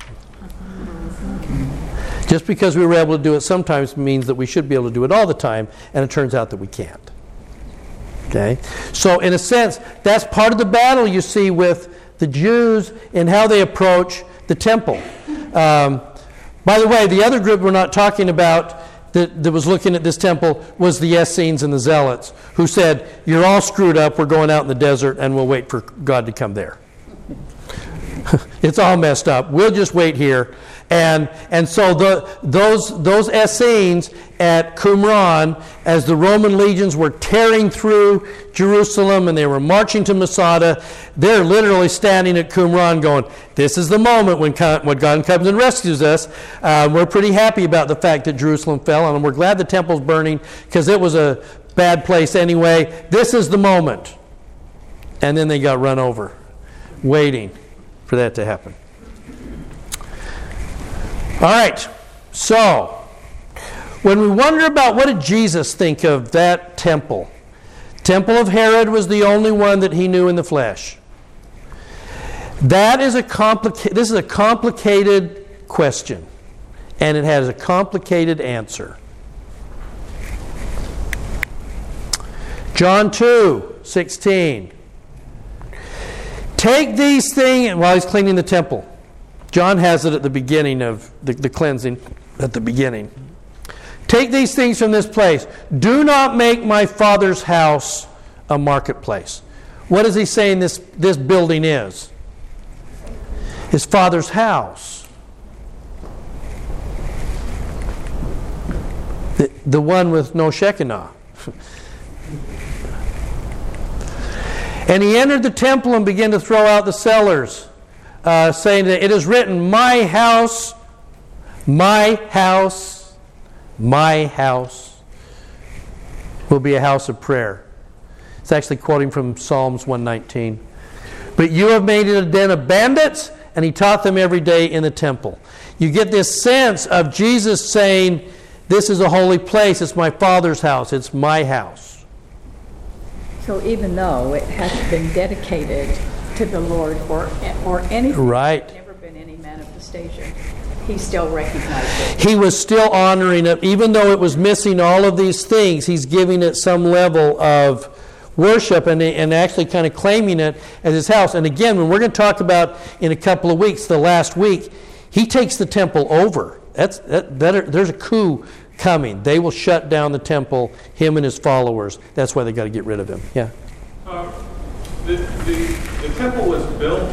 Just because we were able to do it sometimes means that we should be able to do it all the time, and it turns out that we can't. Okay? So, in a sense, that's part of the battle you see with the Jews and how they approach the temple. Um, by the way, the other group we're not talking about that, that was looking at this temple was the Essenes and the Zealots, who said, You're all screwed up, we're going out in the desert, and we'll wait for God to come there. it's all messed up. We'll just wait here. And, and so the, those, those Essenes at Qumran, as the Roman legions were tearing through Jerusalem and they were marching to Masada, they're literally standing at Qumran going, This is the moment when, when God comes and rescues us. Uh, we're pretty happy about the fact that Jerusalem fell, and we're glad the temple's burning because it was a bad place anyway. This is the moment. And then they got run over, waiting for that to happen. All right, so when we wonder about what did Jesus think of that temple, temple of Herod was the only one that he knew in the flesh. That is a complicated. This is a complicated question, and it has a complicated answer. John 2, 16. Take these things while he's cleaning the temple. John has it at the beginning of the, the cleansing, at the beginning. Take these things from this place. Do not make my father's house a marketplace. What is he saying this, this building is? His father's house. The, the one with no Shekinah. and he entered the temple and began to throw out the sellers uh, saying that it is written, My house, my house, my house will be a house of prayer. It's actually quoting from Psalms 119. But you have made it a den of bandits, and he taught them every day in the temple. You get this sense of Jesus saying, This is a holy place. It's my Father's house. It's my house. So even though it hasn't been dedicated to the Lord or, or anything, Right. never been any manifestation, he still recognized it. He was still honoring it, even though it was missing all of these things. He's giving it some level of worship and, and actually kind of claiming it as his house. And again, when we're going to talk about in a couple of weeks, the last week, he takes the temple over. That's, that, that, there's a coup coming. They will shut down the temple, him and his followers. That's why they got to get rid of him. Yeah. Uh, the, the, the temple was built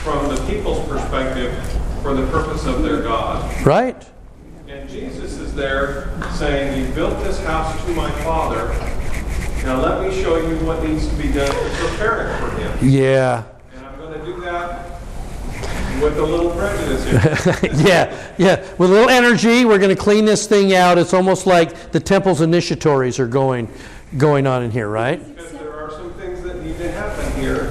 from the people's perspective for the purpose of their God. Right? And Jesus is there saying, You built this house to my father. Now let me show you what needs to be done to prepare it for him. Yeah. And I'm going to do that with a little prejudice here. yeah, yeah. With a little energy, we're going to clean this thing out. It's almost like the temple's initiatories are going, going on in here, right? Because there are some things that need to happen here.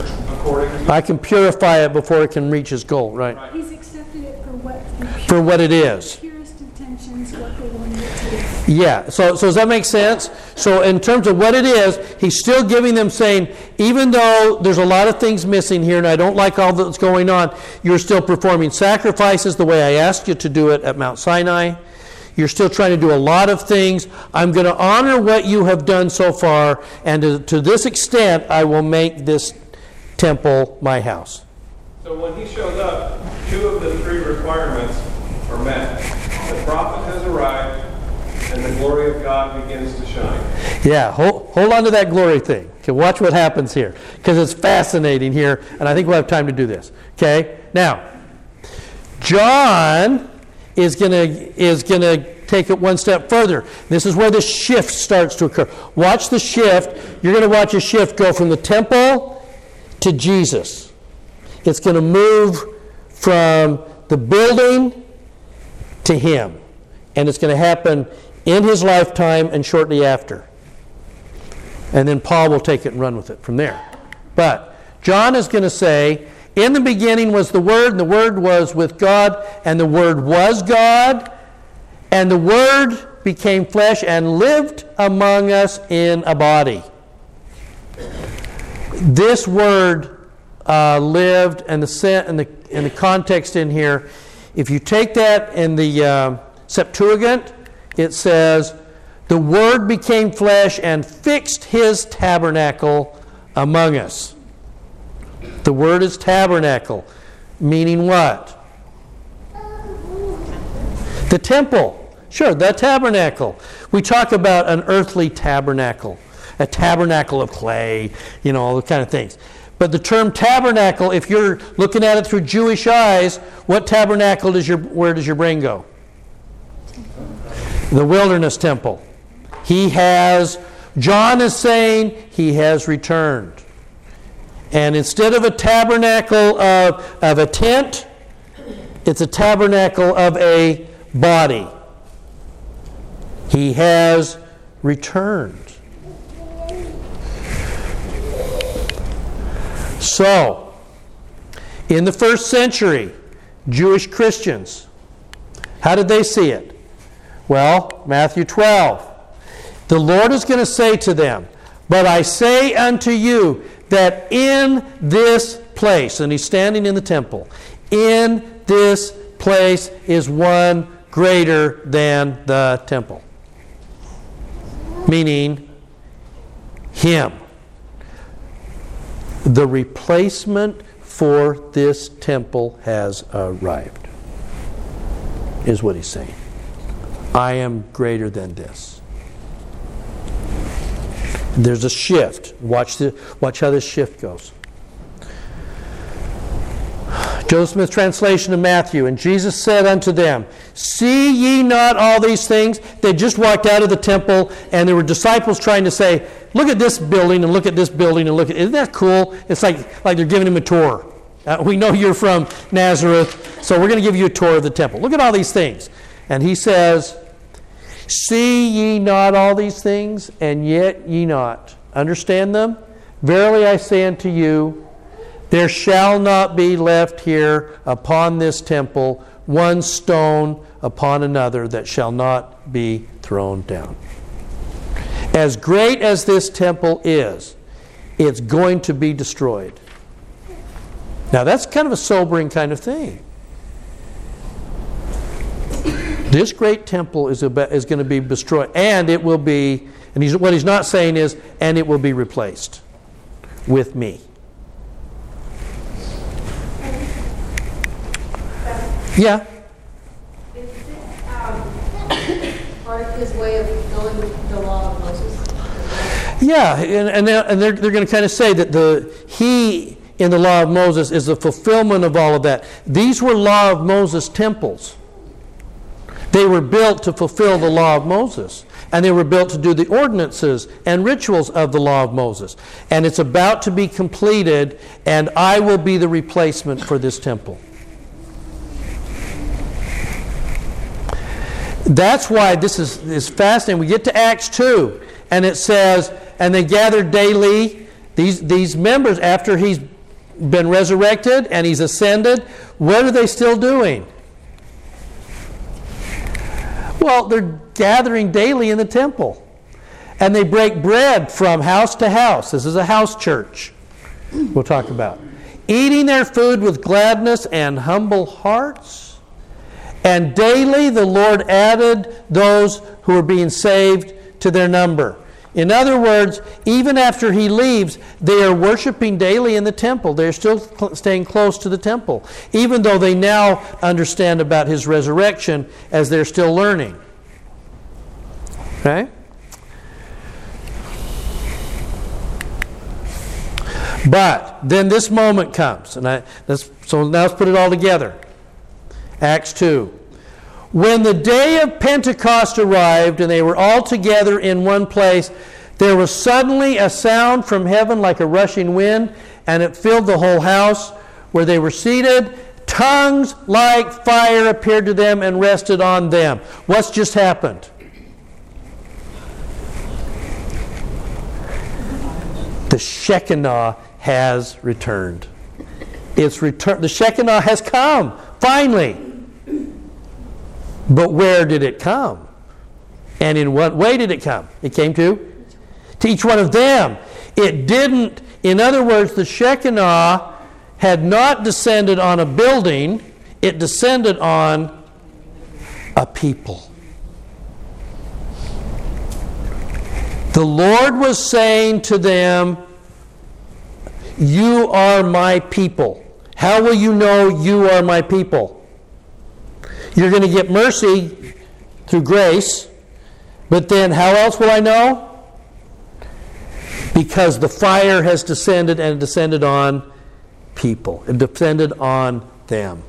I can purify it before it can reach its goal, right? He's accepted it for what, the For what it is. purest intentions, what they wanted it to be. Yeah, so, so does that make sense? So, in terms of what it is, he's still giving them saying, even though there's a lot of things missing here and I don't like all that's going on, you're still performing sacrifices the way I asked you to do it at Mount Sinai. You're still trying to do a lot of things. I'm going to honor what you have done so far, and to, to this extent, I will make this temple my house. So when he shows up, two of the three requirements are met. The prophet has arrived, and the glory of God begins to shine. Yeah, hold, hold on to that glory thing. Okay, watch what happens here because it's fascinating here, and I think we'll have time to do this. Okay, now John is gonna is gonna take it one step further. This is where the shift starts to occur. Watch the shift. You're gonna watch a shift go from the temple to Jesus. It's gonna move from the building to him, and it's going to happen in his lifetime and shortly after. And then Paul will take it and run with it from there. But John is going to say, In the beginning was the Word, and the Word was with God, and the Word was God, and the Word became flesh and lived among us in a body. This word uh, lived, and the, sen- and, the, and the context in here, if you take that in the uh, Septuagint, it says, The Word became flesh and fixed his tabernacle among us. The word is tabernacle, meaning what? The temple. Sure, the tabernacle. We talk about an earthly tabernacle, a tabernacle of clay, you know, all the kind of things. But the term tabernacle, if you're looking at it through Jewish eyes, what tabernacle does your where does your brain go? The wilderness temple. He has John is saying he has returned. And instead of a tabernacle of, of a tent, it's a tabernacle of a body. He has returned. So, in the first century, Jewish Christians, how did they see it? Well, Matthew 12. The Lord is going to say to them, But I say unto you that in this place, and he's standing in the temple, in this place is one greater than the temple. Meaning, Him. The replacement for this temple has arrived, is what he's saying. I am greater than this. There's a shift. Watch, the, watch how this shift goes. Joseph Smith translation of Matthew, and Jesus said unto them, See ye not all these things? They just walked out of the temple, and there were disciples trying to say, Look at this building, and look at this building, and look at isn't that cool? It's like, like they're giving him a tour. Uh, we know you're from Nazareth, so we're going to give you a tour of the temple. Look at all these things. And he says, See ye not all these things, and yet ye not understand them? Verily I say unto you, there shall not be left here upon this temple one stone upon another that shall not be thrown down. As great as this temple is, it's going to be destroyed. Now, that's kind of a sobering kind of thing. This great temple is, about, is going to be destroyed, and it will be, and he's, what he's not saying is, and it will be replaced with me. Yeah. Is this um, part of his way of going the law of Moses? Yeah, and, and they're, and they're, they're going to kind of say that the he in the law of Moses is the fulfillment of all of that. These were law of Moses temples. They were built to fulfill the law of Moses. And they were built to do the ordinances and rituals of the law of Moses. And it's about to be completed, and I will be the replacement for this temple. That's why this is, is fascinating. We get to Acts 2, and it says, And they gathered daily, these, these members, after he's been resurrected and he's ascended, what are they still doing? Well, they're gathering daily in the temple. And they break bread from house to house. This is a house church, we'll talk about. Eating their food with gladness and humble hearts. And daily the Lord added those who were being saved to their number. In other words, even after he leaves, they are worshiping daily in the temple. They're still cl- staying close to the temple, even though they now understand about his resurrection as they're still learning. Okay? But then this moment comes, and I, so now let's put it all together. Acts 2. When the day of Pentecost arrived and they were all together in one place, there was suddenly a sound from heaven like a rushing wind, and it filled the whole house where they were seated. Tongues like fire appeared to them and rested on them. What's just happened? The Shekinah has returned. It's returned. The Shekinah has come, finally. But where did it come? And in what way did it come? It came to? To each one of them. It didn't, in other words, the Shekinah had not descended on a building, it descended on a people. The Lord was saying to them, You are my people. How will you know you are my people? You're going to get mercy through grace, but then how else will I know? Because the fire has descended and descended on people, it descended on them.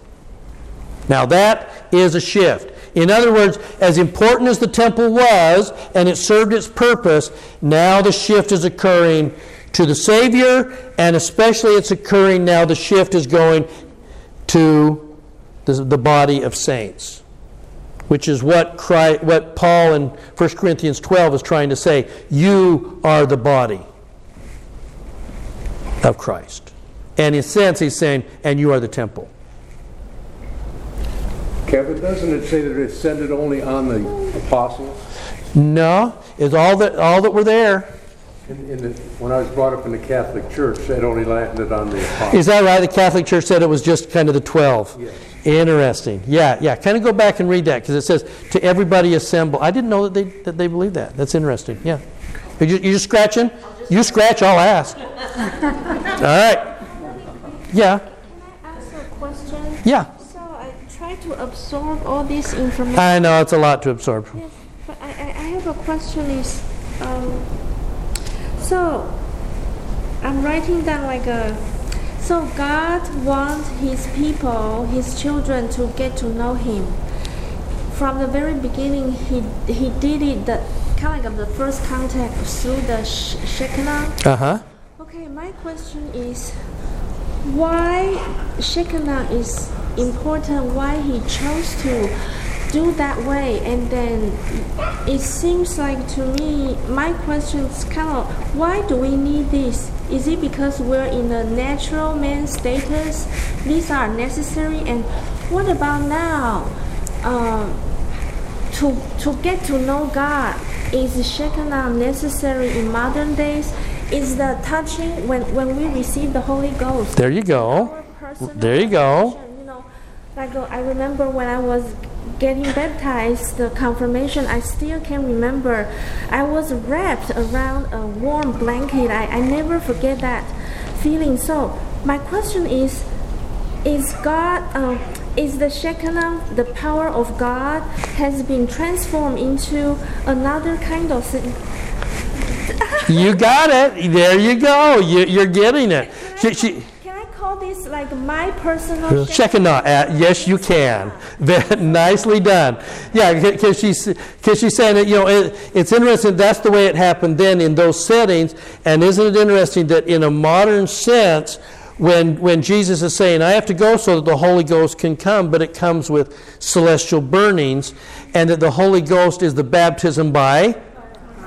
Now that is a shift. In other words, as important as the temple was and it served its purpose, now the shift is occurring to the Savior, and especially it's occurring now, the shift is going to the, the body of saints, which is what, Christ, what Paul in 1 Corinthians 12 is trying to say. You are the body of Christ. And in a sense, he's saying, and you are the temple. Kevin, doesn't it say that it descended only on the apostles? No, it's all that all that were there. In, in the, when I was brought up in the Catholic Church, it only landed on the apostles. Is that right? The Catholic Church said it was just kind of the 12. Yes. Interesting. Yeah, yeah. Kind of go back and read that because it says to everybody assemble. I didn't know that they that they believe that. That's interesting. Yeah. You just, you just scratching? You scratch, I'll ask. All right. Yeah. Can I ask a question? Yeah. So I try to absorb all this information. I know it's a lot to absorb. Yes, but I, I, I have a question is, um, so I'm writing down like a, so God wants His people, His children to get to know Him. From the very beginning, He He did it the kind of like the first contact through the sh- Shekinah. Uh huh. Okay, my question is why Shekinah is important, why he chose to do that way, and then it seems like to me, my question is kind of why do we need this? Is it because we're in a natural man status? These are necessary, and what about now? Um, to, to get to know God, is Shekinah necessary in modern days? Is the touching when, when we receive the Holy Ghost? There you go. There you go. You know, like I remember when I was getting baptized, the confirmation, I still can remember. I was wrapped around a warm blanket. I, I never forget that feeling. So my question is, is God, um, is the Shekinah, the power of God, has been transformed into another kind of thing? You got it. There you go. You, you're getting it. She, she, Can I call this like my personal Shekinah. Uh, yes, you can. Very nicely done. Yeah, because she's because she's saying that you know it, it's interesting. That's the way it happened then in those settings. And isn't it interesting that in a modern sense, when when Jesus is saying, "I have to go so that the Holy Ghost can come," but it comes with celestial burnings, and that the Holy Ghost is the baptism by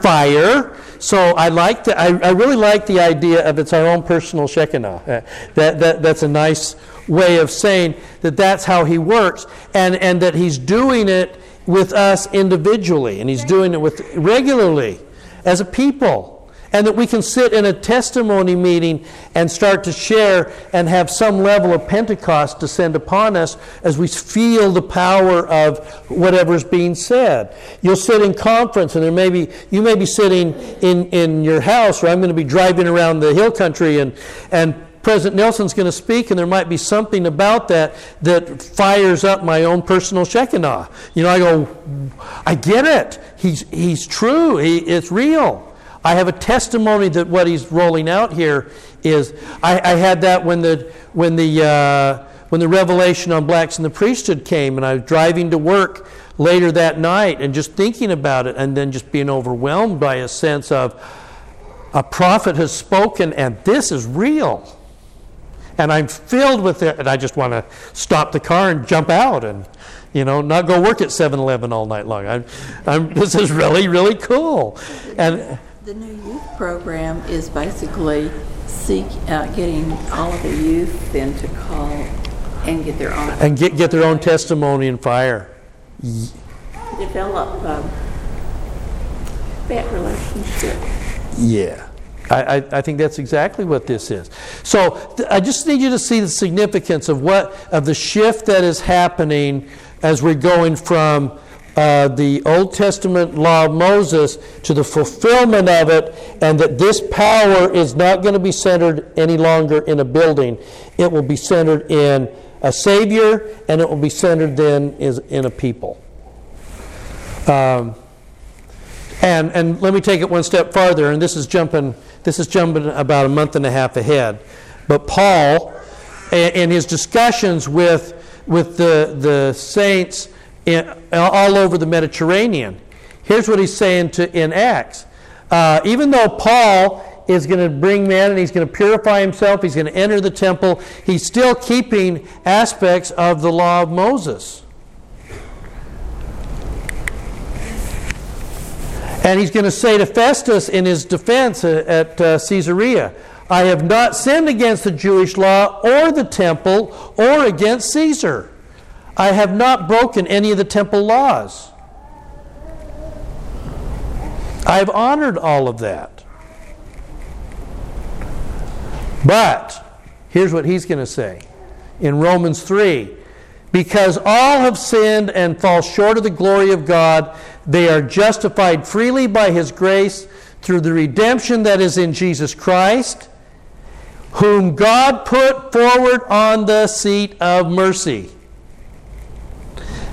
fire. So I like the, I, I really like the idea of it's our own personal Shekinah. Uh, that, that, that's a nice way of saying that that's how he works and, and that he's doing it with us individually and he's doing it with regularly as a people and that we can sit in a testimony meeting and start to share and have some level of Pentecost descend upon us as we feel the power of whatever's being said. You'll sit in conference, and there may be you may be sitting in, in your house, or I'm going to be driving around the hill country, and and President Nelson's going to speak, and there might be something about that that fires up my own personal Shekinah. You know, I go, I get it. He's, he's true. He, it's real. I have a testimony that what he's rolling out here is. I, I had that when the when the uh, when the revelation on blacks in the priesthood came, and I was driving to work later that night and just thinking about it, and then just being overwhelmed by a sense of a prophet has spoken, and this is real. And I'm filled with it, and I just want to stop the car and jump out and you know, not go work at 7-Eleven all night long. I'm, I'm, this is really, really cool. And the new youth program is basically seek uh, getting all of the youth then to call and get their own and get get their own testimony and fire. Develop um, that relationship. Yeah. I, I, I, think that's exactly what this is. So th- I just need you to see the significance of what of the shift that is happening as we're going from uh, the Old Testament law of Moses to the fulfillment of it, and that this power is not going to be centered any longer in a building. It will be centered in a Savior, and it will be centered then is in a people. Um, and, and let me take it one step farther, and this is jumping this is jumping about a month and a half ahead. But Paul, in his discussions with, with the, the saints in, all over the Mediterranean. Here's what he's saying to, in Acts. Uh, even though Paul is going to bring man and he's going to purify himself, he's going to enter the temple, he's still keeping aspects of the law of Moses. And he's going to say to Festus in his defense at uh, Caesarea, I have not sinned against the Jewish law or the temple or against Caesar. I have not broken any of the temple laws. I have honored all of that. But here's what he's going to say in Romans 3 because all have sinned and fall short of the glory of God, they are justified freely by his grace through the redemption that is in Jesus Christ, whom God put forward on the seat of mercy.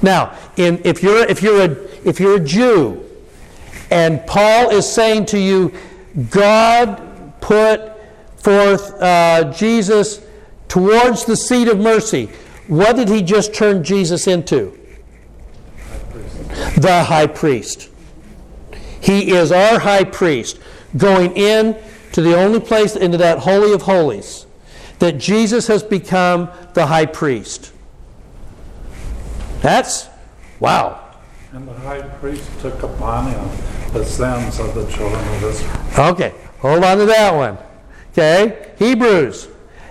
Now, in, if, you're, if, you're a, if you're a Jew and Paul is saying to you, God put forth uh, Jesus towards the seat of mercy, what did he just turn Jesus into? The high priest. He is our high priest going in to the only place into that holy of holies that Jesus has become the high priest. That's wow. And the high priest took upon him the sins of the children of Israel. Okay, hold on to that one. Okay, Hebrews.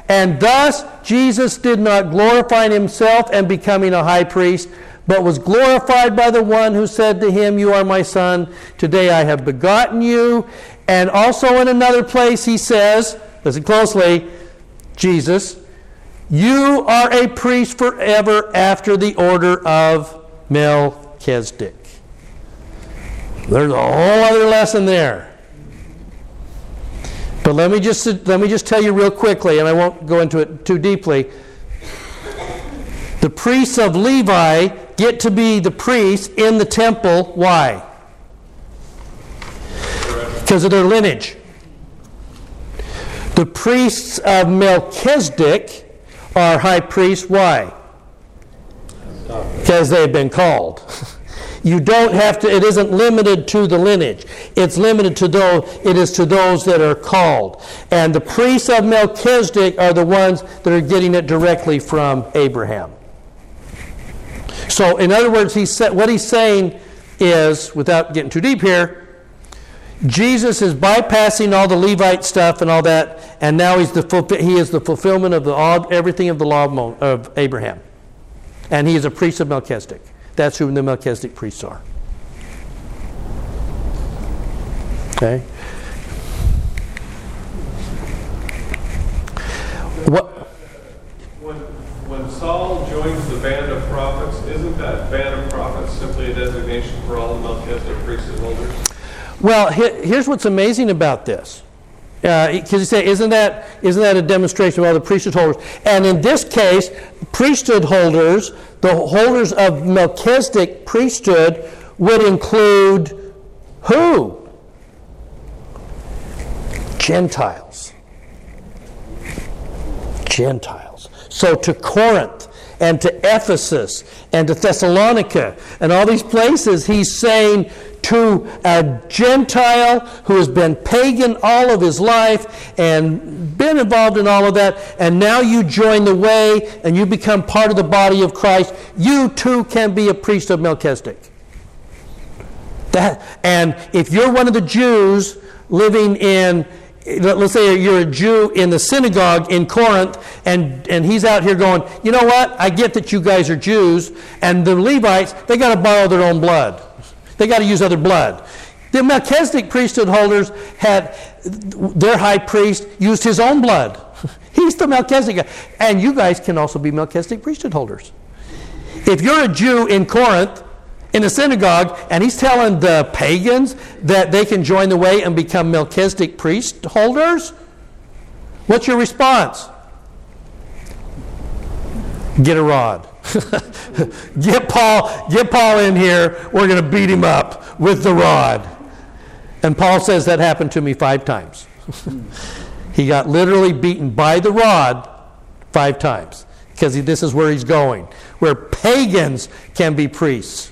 And thus Jesus did not glorify himself and becoming a high priest, but was glorified by the one who said to him, You are my son, today I have begotten you. And also in another place he says, listen closely, Jesus, you are a priest forever after the order of Melchizedek. There's a whole other lesson there. But let me just let me just tell you real quickly, and I won't go into it too deeply. The priests of Levi get to be the priests in the temple. Why? Because of their lineage. The priests of Melchizedek are high priests. Why? Because they've been called. You don't have to, it isn't limited to the lineage. It's limited to those, it is to those that are called. And the priests of Melchizedek are the ones that are getting it directly from Abraham. So, in other words, he said, what he's saying is, without getting too deep here, Jesus is bypassing all the Levite stuff and all that, and now he's the he is the fulfillment of the everything of the law of, of Abraham, and he is a priest of Melchizedek. That's who the Melchizedek priests are. Okay. What? When, when Saul joins the band of prophets, isn't that band of prophets simply a designation for all the Melchizedek priesthood holders? Well, he- here's what's amazing about this. Uh, because you say, isn't that, isn't that a demonstration of all the priesthood holders? And in this case, priesthood holders, the holders of Melchizedek priesthood, would include who? Gentiles. Gentiles. So to Corinth and to Ephesus and to Thessalonica and all these places, he's saying to a Gentile who has been pagan all of his life and been involved in all of that, and now you join the way and you become part of the body of Christ, you too can be a priest of Melchizedek. That, and if you're one of the Jews living in, let's say you're a Jew in the synagogue in Corinth, and, and he's out here going, you know what? I get that you guys are Jews, and the Levites, they got to borrow their own blood. They got to use other blood. The Melchizedek priesthood holders had their high priest used his own blood. He's the Melchizedek. And you guys can also be Melchizedek priesthood holders. If you're a Jew in Corinth, in a synagogue, and he's telling the pagans that they can join the way and become Melchizedek priest holders, what's your response? Get a rod. get Paul, get Paul in here. We're going to beat him up with the rod. And Paul says that happened to me five times. he got literally beaten by the rod five times because this is where he's going, where pagans can be priests.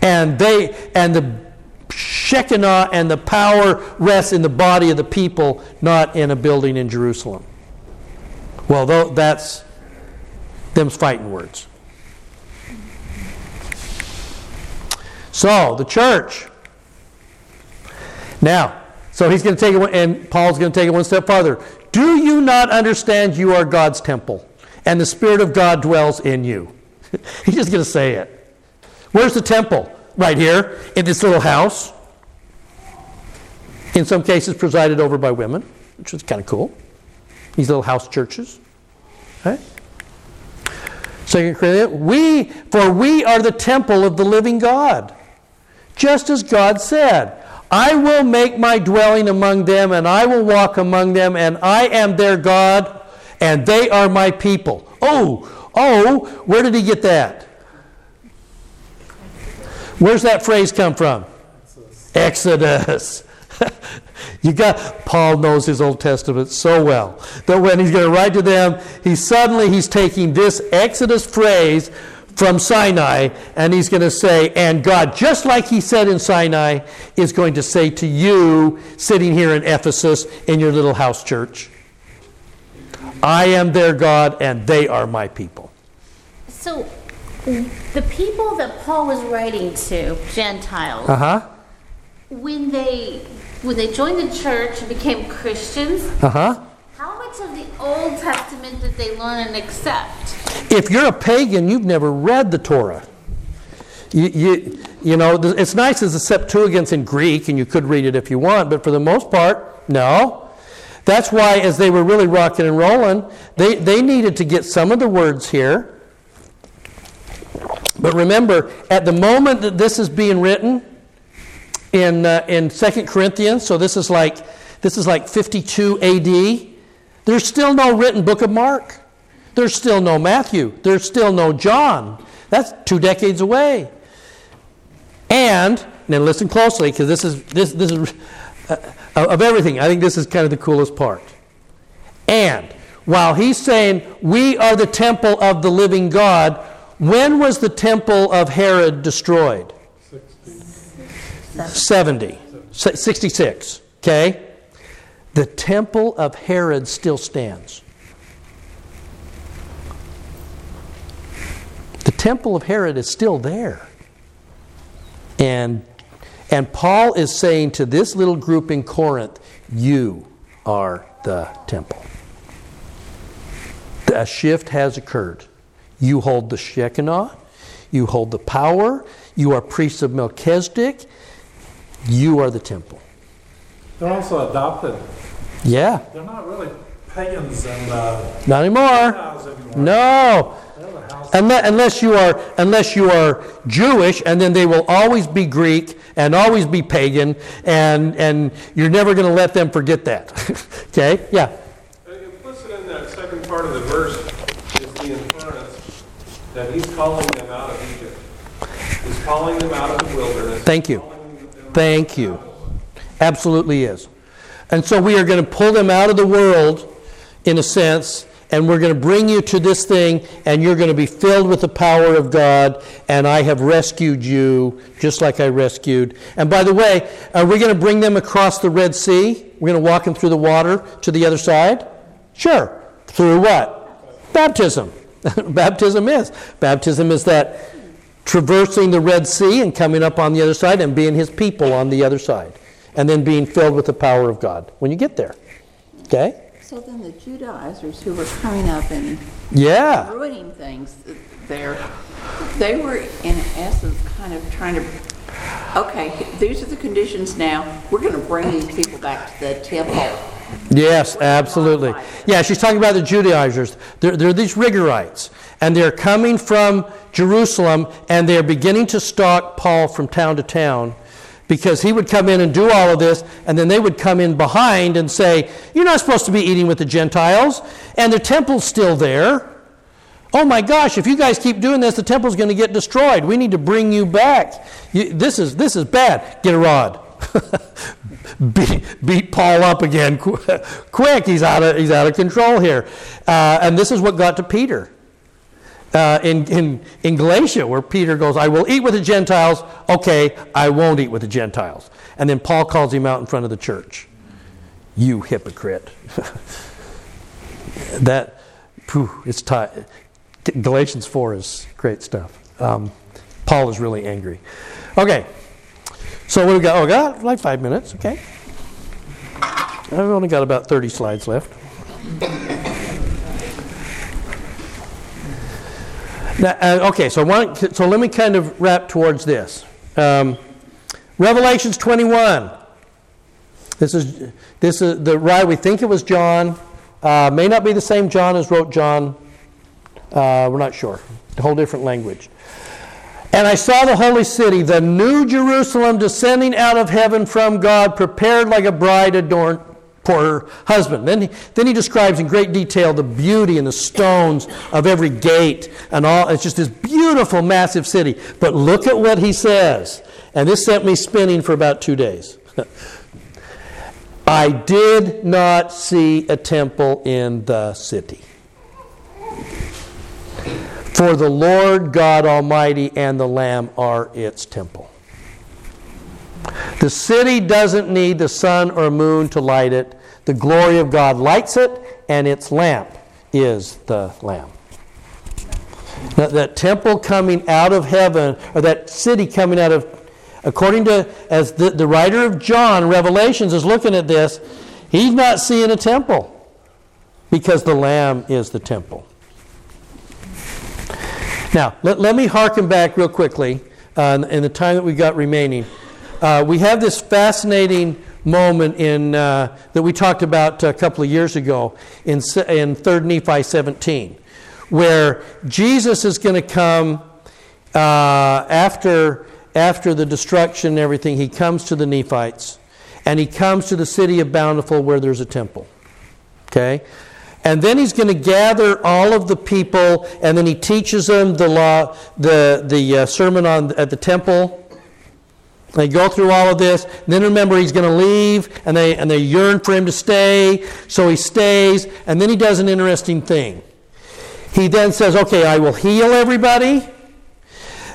And they and the Shekinah and the power rests in the body of the people, not in a building in Jerusalem. Well, though that's them's fighting words. So the church. Now, so he's going to take it, one- and Paul's going to take it one step farther. Do you not understand you are God's temple, and the Spirit of God dwells in you? he's just going to say it. Where's the temple? Right here, in this little house. In some cases, presided over by women, which is kind of cool. These little house churches. Okay? Second Corinthians, we, for we are the temple of the living God. Just as God said, I will make my dwelling among them, and I will walk among them, and I am their God, and they are my people. Oh, oh, where did he get that? Where's that phrase come from? Exodus. you got Paul knows his Old Testament so well that when he's going to write to them, he suddenly he's taking this Exodus phrase from Sinai and he's going to say, and God, just like he said in Sinai, is going to say to you sitting here in Ephesus in your little house church, I am their God and they are my people. So, the people that Paul was writing to, Gentiles, Uh huh. when they when they joined the church and became Christians, Uh huh. how much of the Old Testament did they learn and accept? If you're a pagan, you've never read the Torah. You, you, you know, it's nice as a Septuagint's in Greek, and you could read it if you want, but for the most part, no. That's why, as they were really rocking and rolling, they, they needed to get some of the words here. But remember, at the moment that this is being written in, uh, in 2 Corinthians, so this is like this is like 52 AD, there's still no written book of Mark. There's still no Matthew. There's still no John. That's two decades away. And now listen closely because this is this this is uh, of everything. I think this is kind of the coolest part. And while he's saying, We are the temple of the living God, when was the temple of Herod destroyed? 70. 66. Okay? The temple of Herod still stands. The temple of Herod is still there. And, and Paul is saying to this little group in Corinth, You are the temple. A shift has occurred. You hold the Shekinah, you hold the power, you are priests of Melchizedek, you are the temple. They're also adopted. Yeah. They're not really pagans and uh, Not anymore. No. Unless, unless you are unless you are Jewish, and then they will always be Greek and always be pagan, and and you're never going to let them forget that. okay? Yeah. Implicit in that second part of the verse is the inference that he's calling them out of Egypt. He's calling them out of the wilderness. Thank you. Thank you. Absolutely is. And so we are going to pull them out of the world, in a sense, and we're going to bring you to this thing, and you're going to be filled with the power of God, and I have rescued you just like I rescued. And by the way, are we going to bring them across the Red Sea? We're going to walk them through the water to the other side? Sure. Through what? Baptism. Baptism is. Baptism is that traversing the Red Sea and coming up on the other side and being his people on the other side. And then being filled with the power of God when you get there. Okay? So then the Judaizers who were coming up and Yeah. ruining things there, they were in essence kind of trying to, okay, these are the conditions now. We're going to bring these people back to the temple. Yes, absolutely. Yeah, she's talking about the Judaizers. They're, they're these rigorites, and they're coming from Jerusalem, and they're beginning to stalk Paul from town to town because he would come in and do all of this, and then they would come in behind and say, You're not supposed to be eating with the Gentiles, and the temple's still there. Oh my gosh, if you guys keep doing this, the temple's going to get destroyed. We need to bring you back. You, this, is, this is bad. Get a rod. beat, beat Paul up again quick. He's out of, he's out of control here. Uh, and this is what got to Peter. Uh, in, in, in Galatia, where Peter goes, I will eat with the Gentiles. Okay, I won't eat with the Gentiles. And then Paul calls him out in front of the church. You hypocrite. that, whew, it's tight. Galatians 4 is great stuff. Um, Paul is really angry. Okay, so what we got? Oh, got like five minutes. Okay. I've only got about 30 slides left. Now, uh, okay, so, want, so let me kind of wrap towards this. Um, Revelations 21. This is, this is the right, we think it was John. Uh, may not be the same John as wrote John. Uh, we're not sure. A whole different language. And I saw the holy city, the new Jerusalem, descending out of heaven from God, prepared like a bride adorned for her husband. Then he, then he describes in great detail the beauty and the stones of every gate and all. It's just this beautiful, massive city. But look at what he says. And this sent me spinning for about two days. I did not see a temple in the city. For the Lord God Almighty and the Lamb are its temple. The city doesn't need the sun or moon to light it. The glory of God lights it, and its lamp is the Lamb. Now, that temple coming out of heaven, or that city coming out of, according to, as the, the writer of John, Revelations, is looking at this, he's not seeing a temple because the Lamb is the temple. Now, let, let me harken back real quickly uh, in the time that we've got remaining. Uh, we have this fascinating moment in, uh, that we talked about a couple of years ago in, in 3 Nephi 17, where Jesus is going to come uh, after, after the destruction and everything. He comes to the Nephites, and he comes to the city of Bountiful where there's a temple. Okay? And then he's going to gather all of the people, and then he teaches them the law, the, the uh, sermon on, at the temple. They go through all of this. Then remember, he's going to leave, and they, and they yearn for him to stay, so he stays. And then he does an interesting thing. He then says, Okay, I will heal everybody.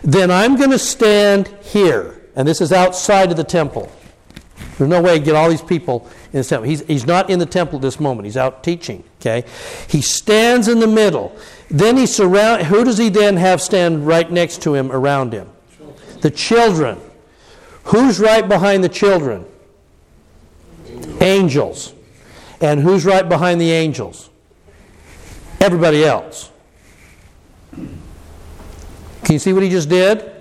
Then I'm going to stand here. And this is outside of the temple. There's no way to get all these people in the temple. He's, he's not in the temple at this moment. He's out teaching. Okay? He stands in the middle. Then he surround. Who does he then have stand right next to him, around him? The children. Who's right behind the children? Angels. And who's right behind the angels? Everybody else. Can you see what he just did?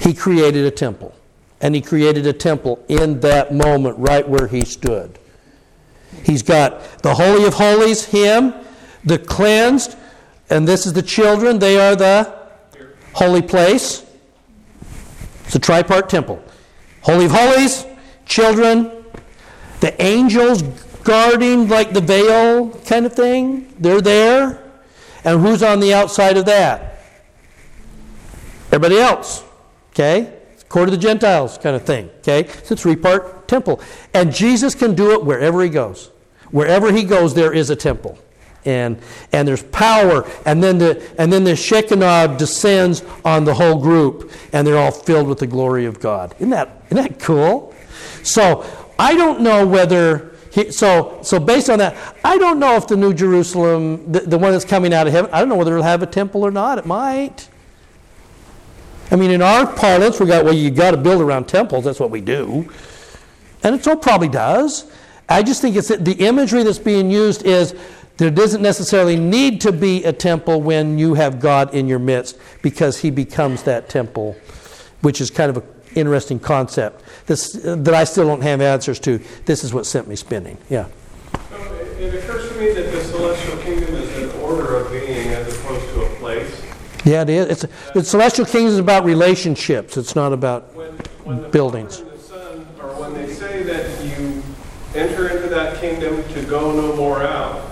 He created a temple. And he created a temple in that moment, right where he stood. He's got the Holy of Holies, him, the cleansed, and this is the children. They are the holy place. It's a tripart temple. Holy of Holies, children, the angels guarding like the veil kind of thing. They're there. And who's on the outside of that? Everybody else. Okay? Court of the Gentiles kind of thing. Okay? It's a three part temple. And Jesus can do it wherever he goes. Wherever he goes, there is a temple. And, and there's power, and then the and then the Shekinah descends on the whole group, and they're all filled with the glory of God. Isn't that isn't that cool? So I don't know whether he, so so based on that, I don't know if the New Jerusalem, the, the one that's coming out of heaven, I don't know whether it'll have a temple or not. It might. I mean, in our parlance, we got, well, you got to build around temples. That's what we do. And it so probably does. I just think it's the imagery that's being used is there doesn't necessarily need to be a temple when you have God in your midst because he becomes that temple, which is kind of an interesting concept this, that I still don't have answers to. This is what sent me spinning. Yeah. It occurs to me that the celestial kingdom is an order of being as opposed to a place. Yeah, it is. It's, the celestial kingdom is about relationships. It's not about When, when the buildings. And the Son, or when they say that you enter into that kingdom to go no more out,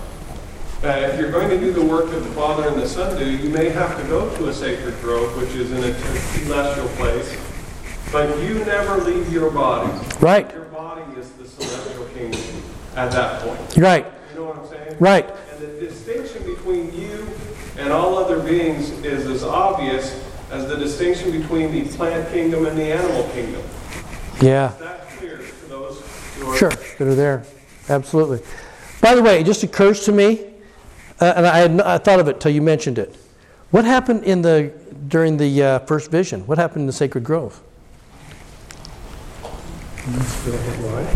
uh, if you're going to do the work that the Father and the Son do, you may have to go to a sacred grove, which is in a celestial place, but you never leave your body. Right. Your body is the celestial kingdom at that point. Right. You know what I'm saying? Right. And the distinction between you and all other beings is as obvious as the distinction between the plant kingdom and the animal kingdom. Yeah. Is that clear to those who are Sure, that are there. Absolutely. By the way, it just occurs to me, uh, and I had n- I thought of it till you mentioned it. What happened in the during the uh, first vision? What happened in the sacred grove?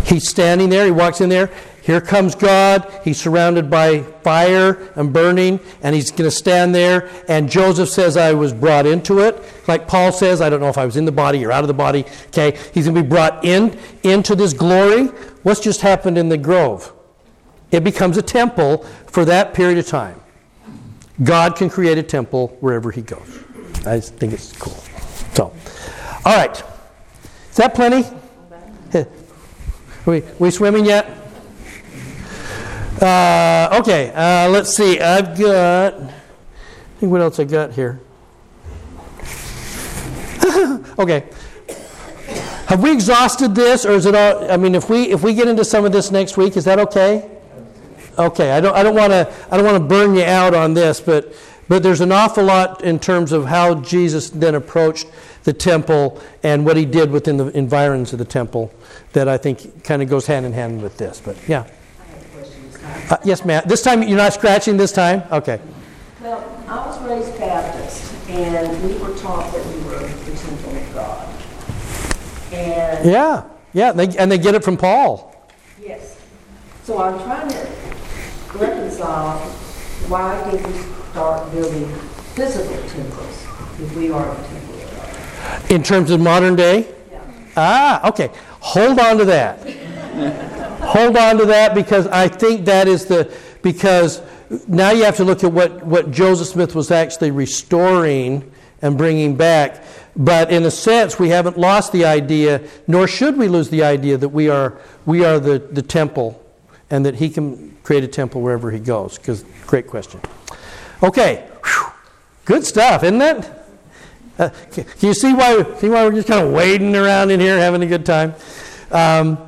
He's standing there. He walks in there. Here comes God. He's surrounded by fire and burning, and he's going to stand there. And Joseph says, I was brought into it. Like Paul says, I don't know if I was in the body or out of the body. Okay, he's going to be brought in into this glory. What's just happened in the grove? It becomes a temple for that period of time. God can create a temple wherever he goes. I think it's cool. So, all right. Is that plenty? We, we swimming yet? Uh, okay, uh, let's see. I've got. I think what else I got here. okay. Have we exhausted this, or is it all? I mean, if we if we get into some of this next week, is that okay? Okay. I don't I don't want to I don't want to burn you out on this, but but there's an awful lot in terms of how Jesus then approached the temple and what he did within the environs of the temple that I think kind of goes hand in hand with this. But yeah. Uh, yes, ma'am. This time you're not scratching this time? Okay. Well, I was raised Baptist, and we were taught that we were the temple of God. And Yeah. Yeah. And they, and they get it from Paul. yes, so I'm trying to reconcile why did we start building physical temples if we are the temple of God? In terms of modern day? Ah, okay. Hold on to that. Hold on to that because I think that is the because now you have to look at what, what Joseph Smith was actually restoring and bringing back. But in a sense, we haven't lost the idea, nor should we lose the idea that we are we are the, the temple and that he can create a temple wherever he goes. Because great question. Okay, Whew. good stuff, isn't it? Uh, can you see why, see why we're just kind of wading around in here having a good time? Um,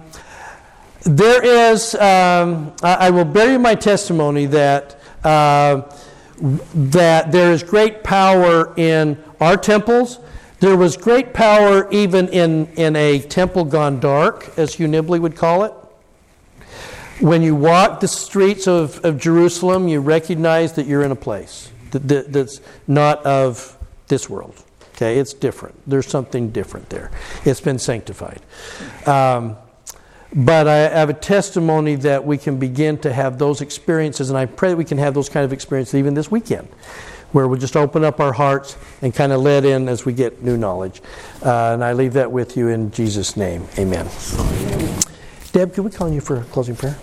there is, um, I, I will bear you my testimony that, uh, that there is great power in our temples. There was great power even in, in a temple gone dark, as Hugh Nibley would call it. When you walk the streets of, of Jerusalem, you recognize that you're in a place that, that, that's not of this world. Okay, it's different. There's something different there. It's been sanctified. Um, but I have a testimony that we can begin to have those experiences, and I pray that we can have those kind of experiences even this weekend, where we'll just open up our hearts and kind of let in as we get new knowledge. Uh, and I leave that with you in Jesus' name. Amen. Deb, can we call on you for a closing prayer?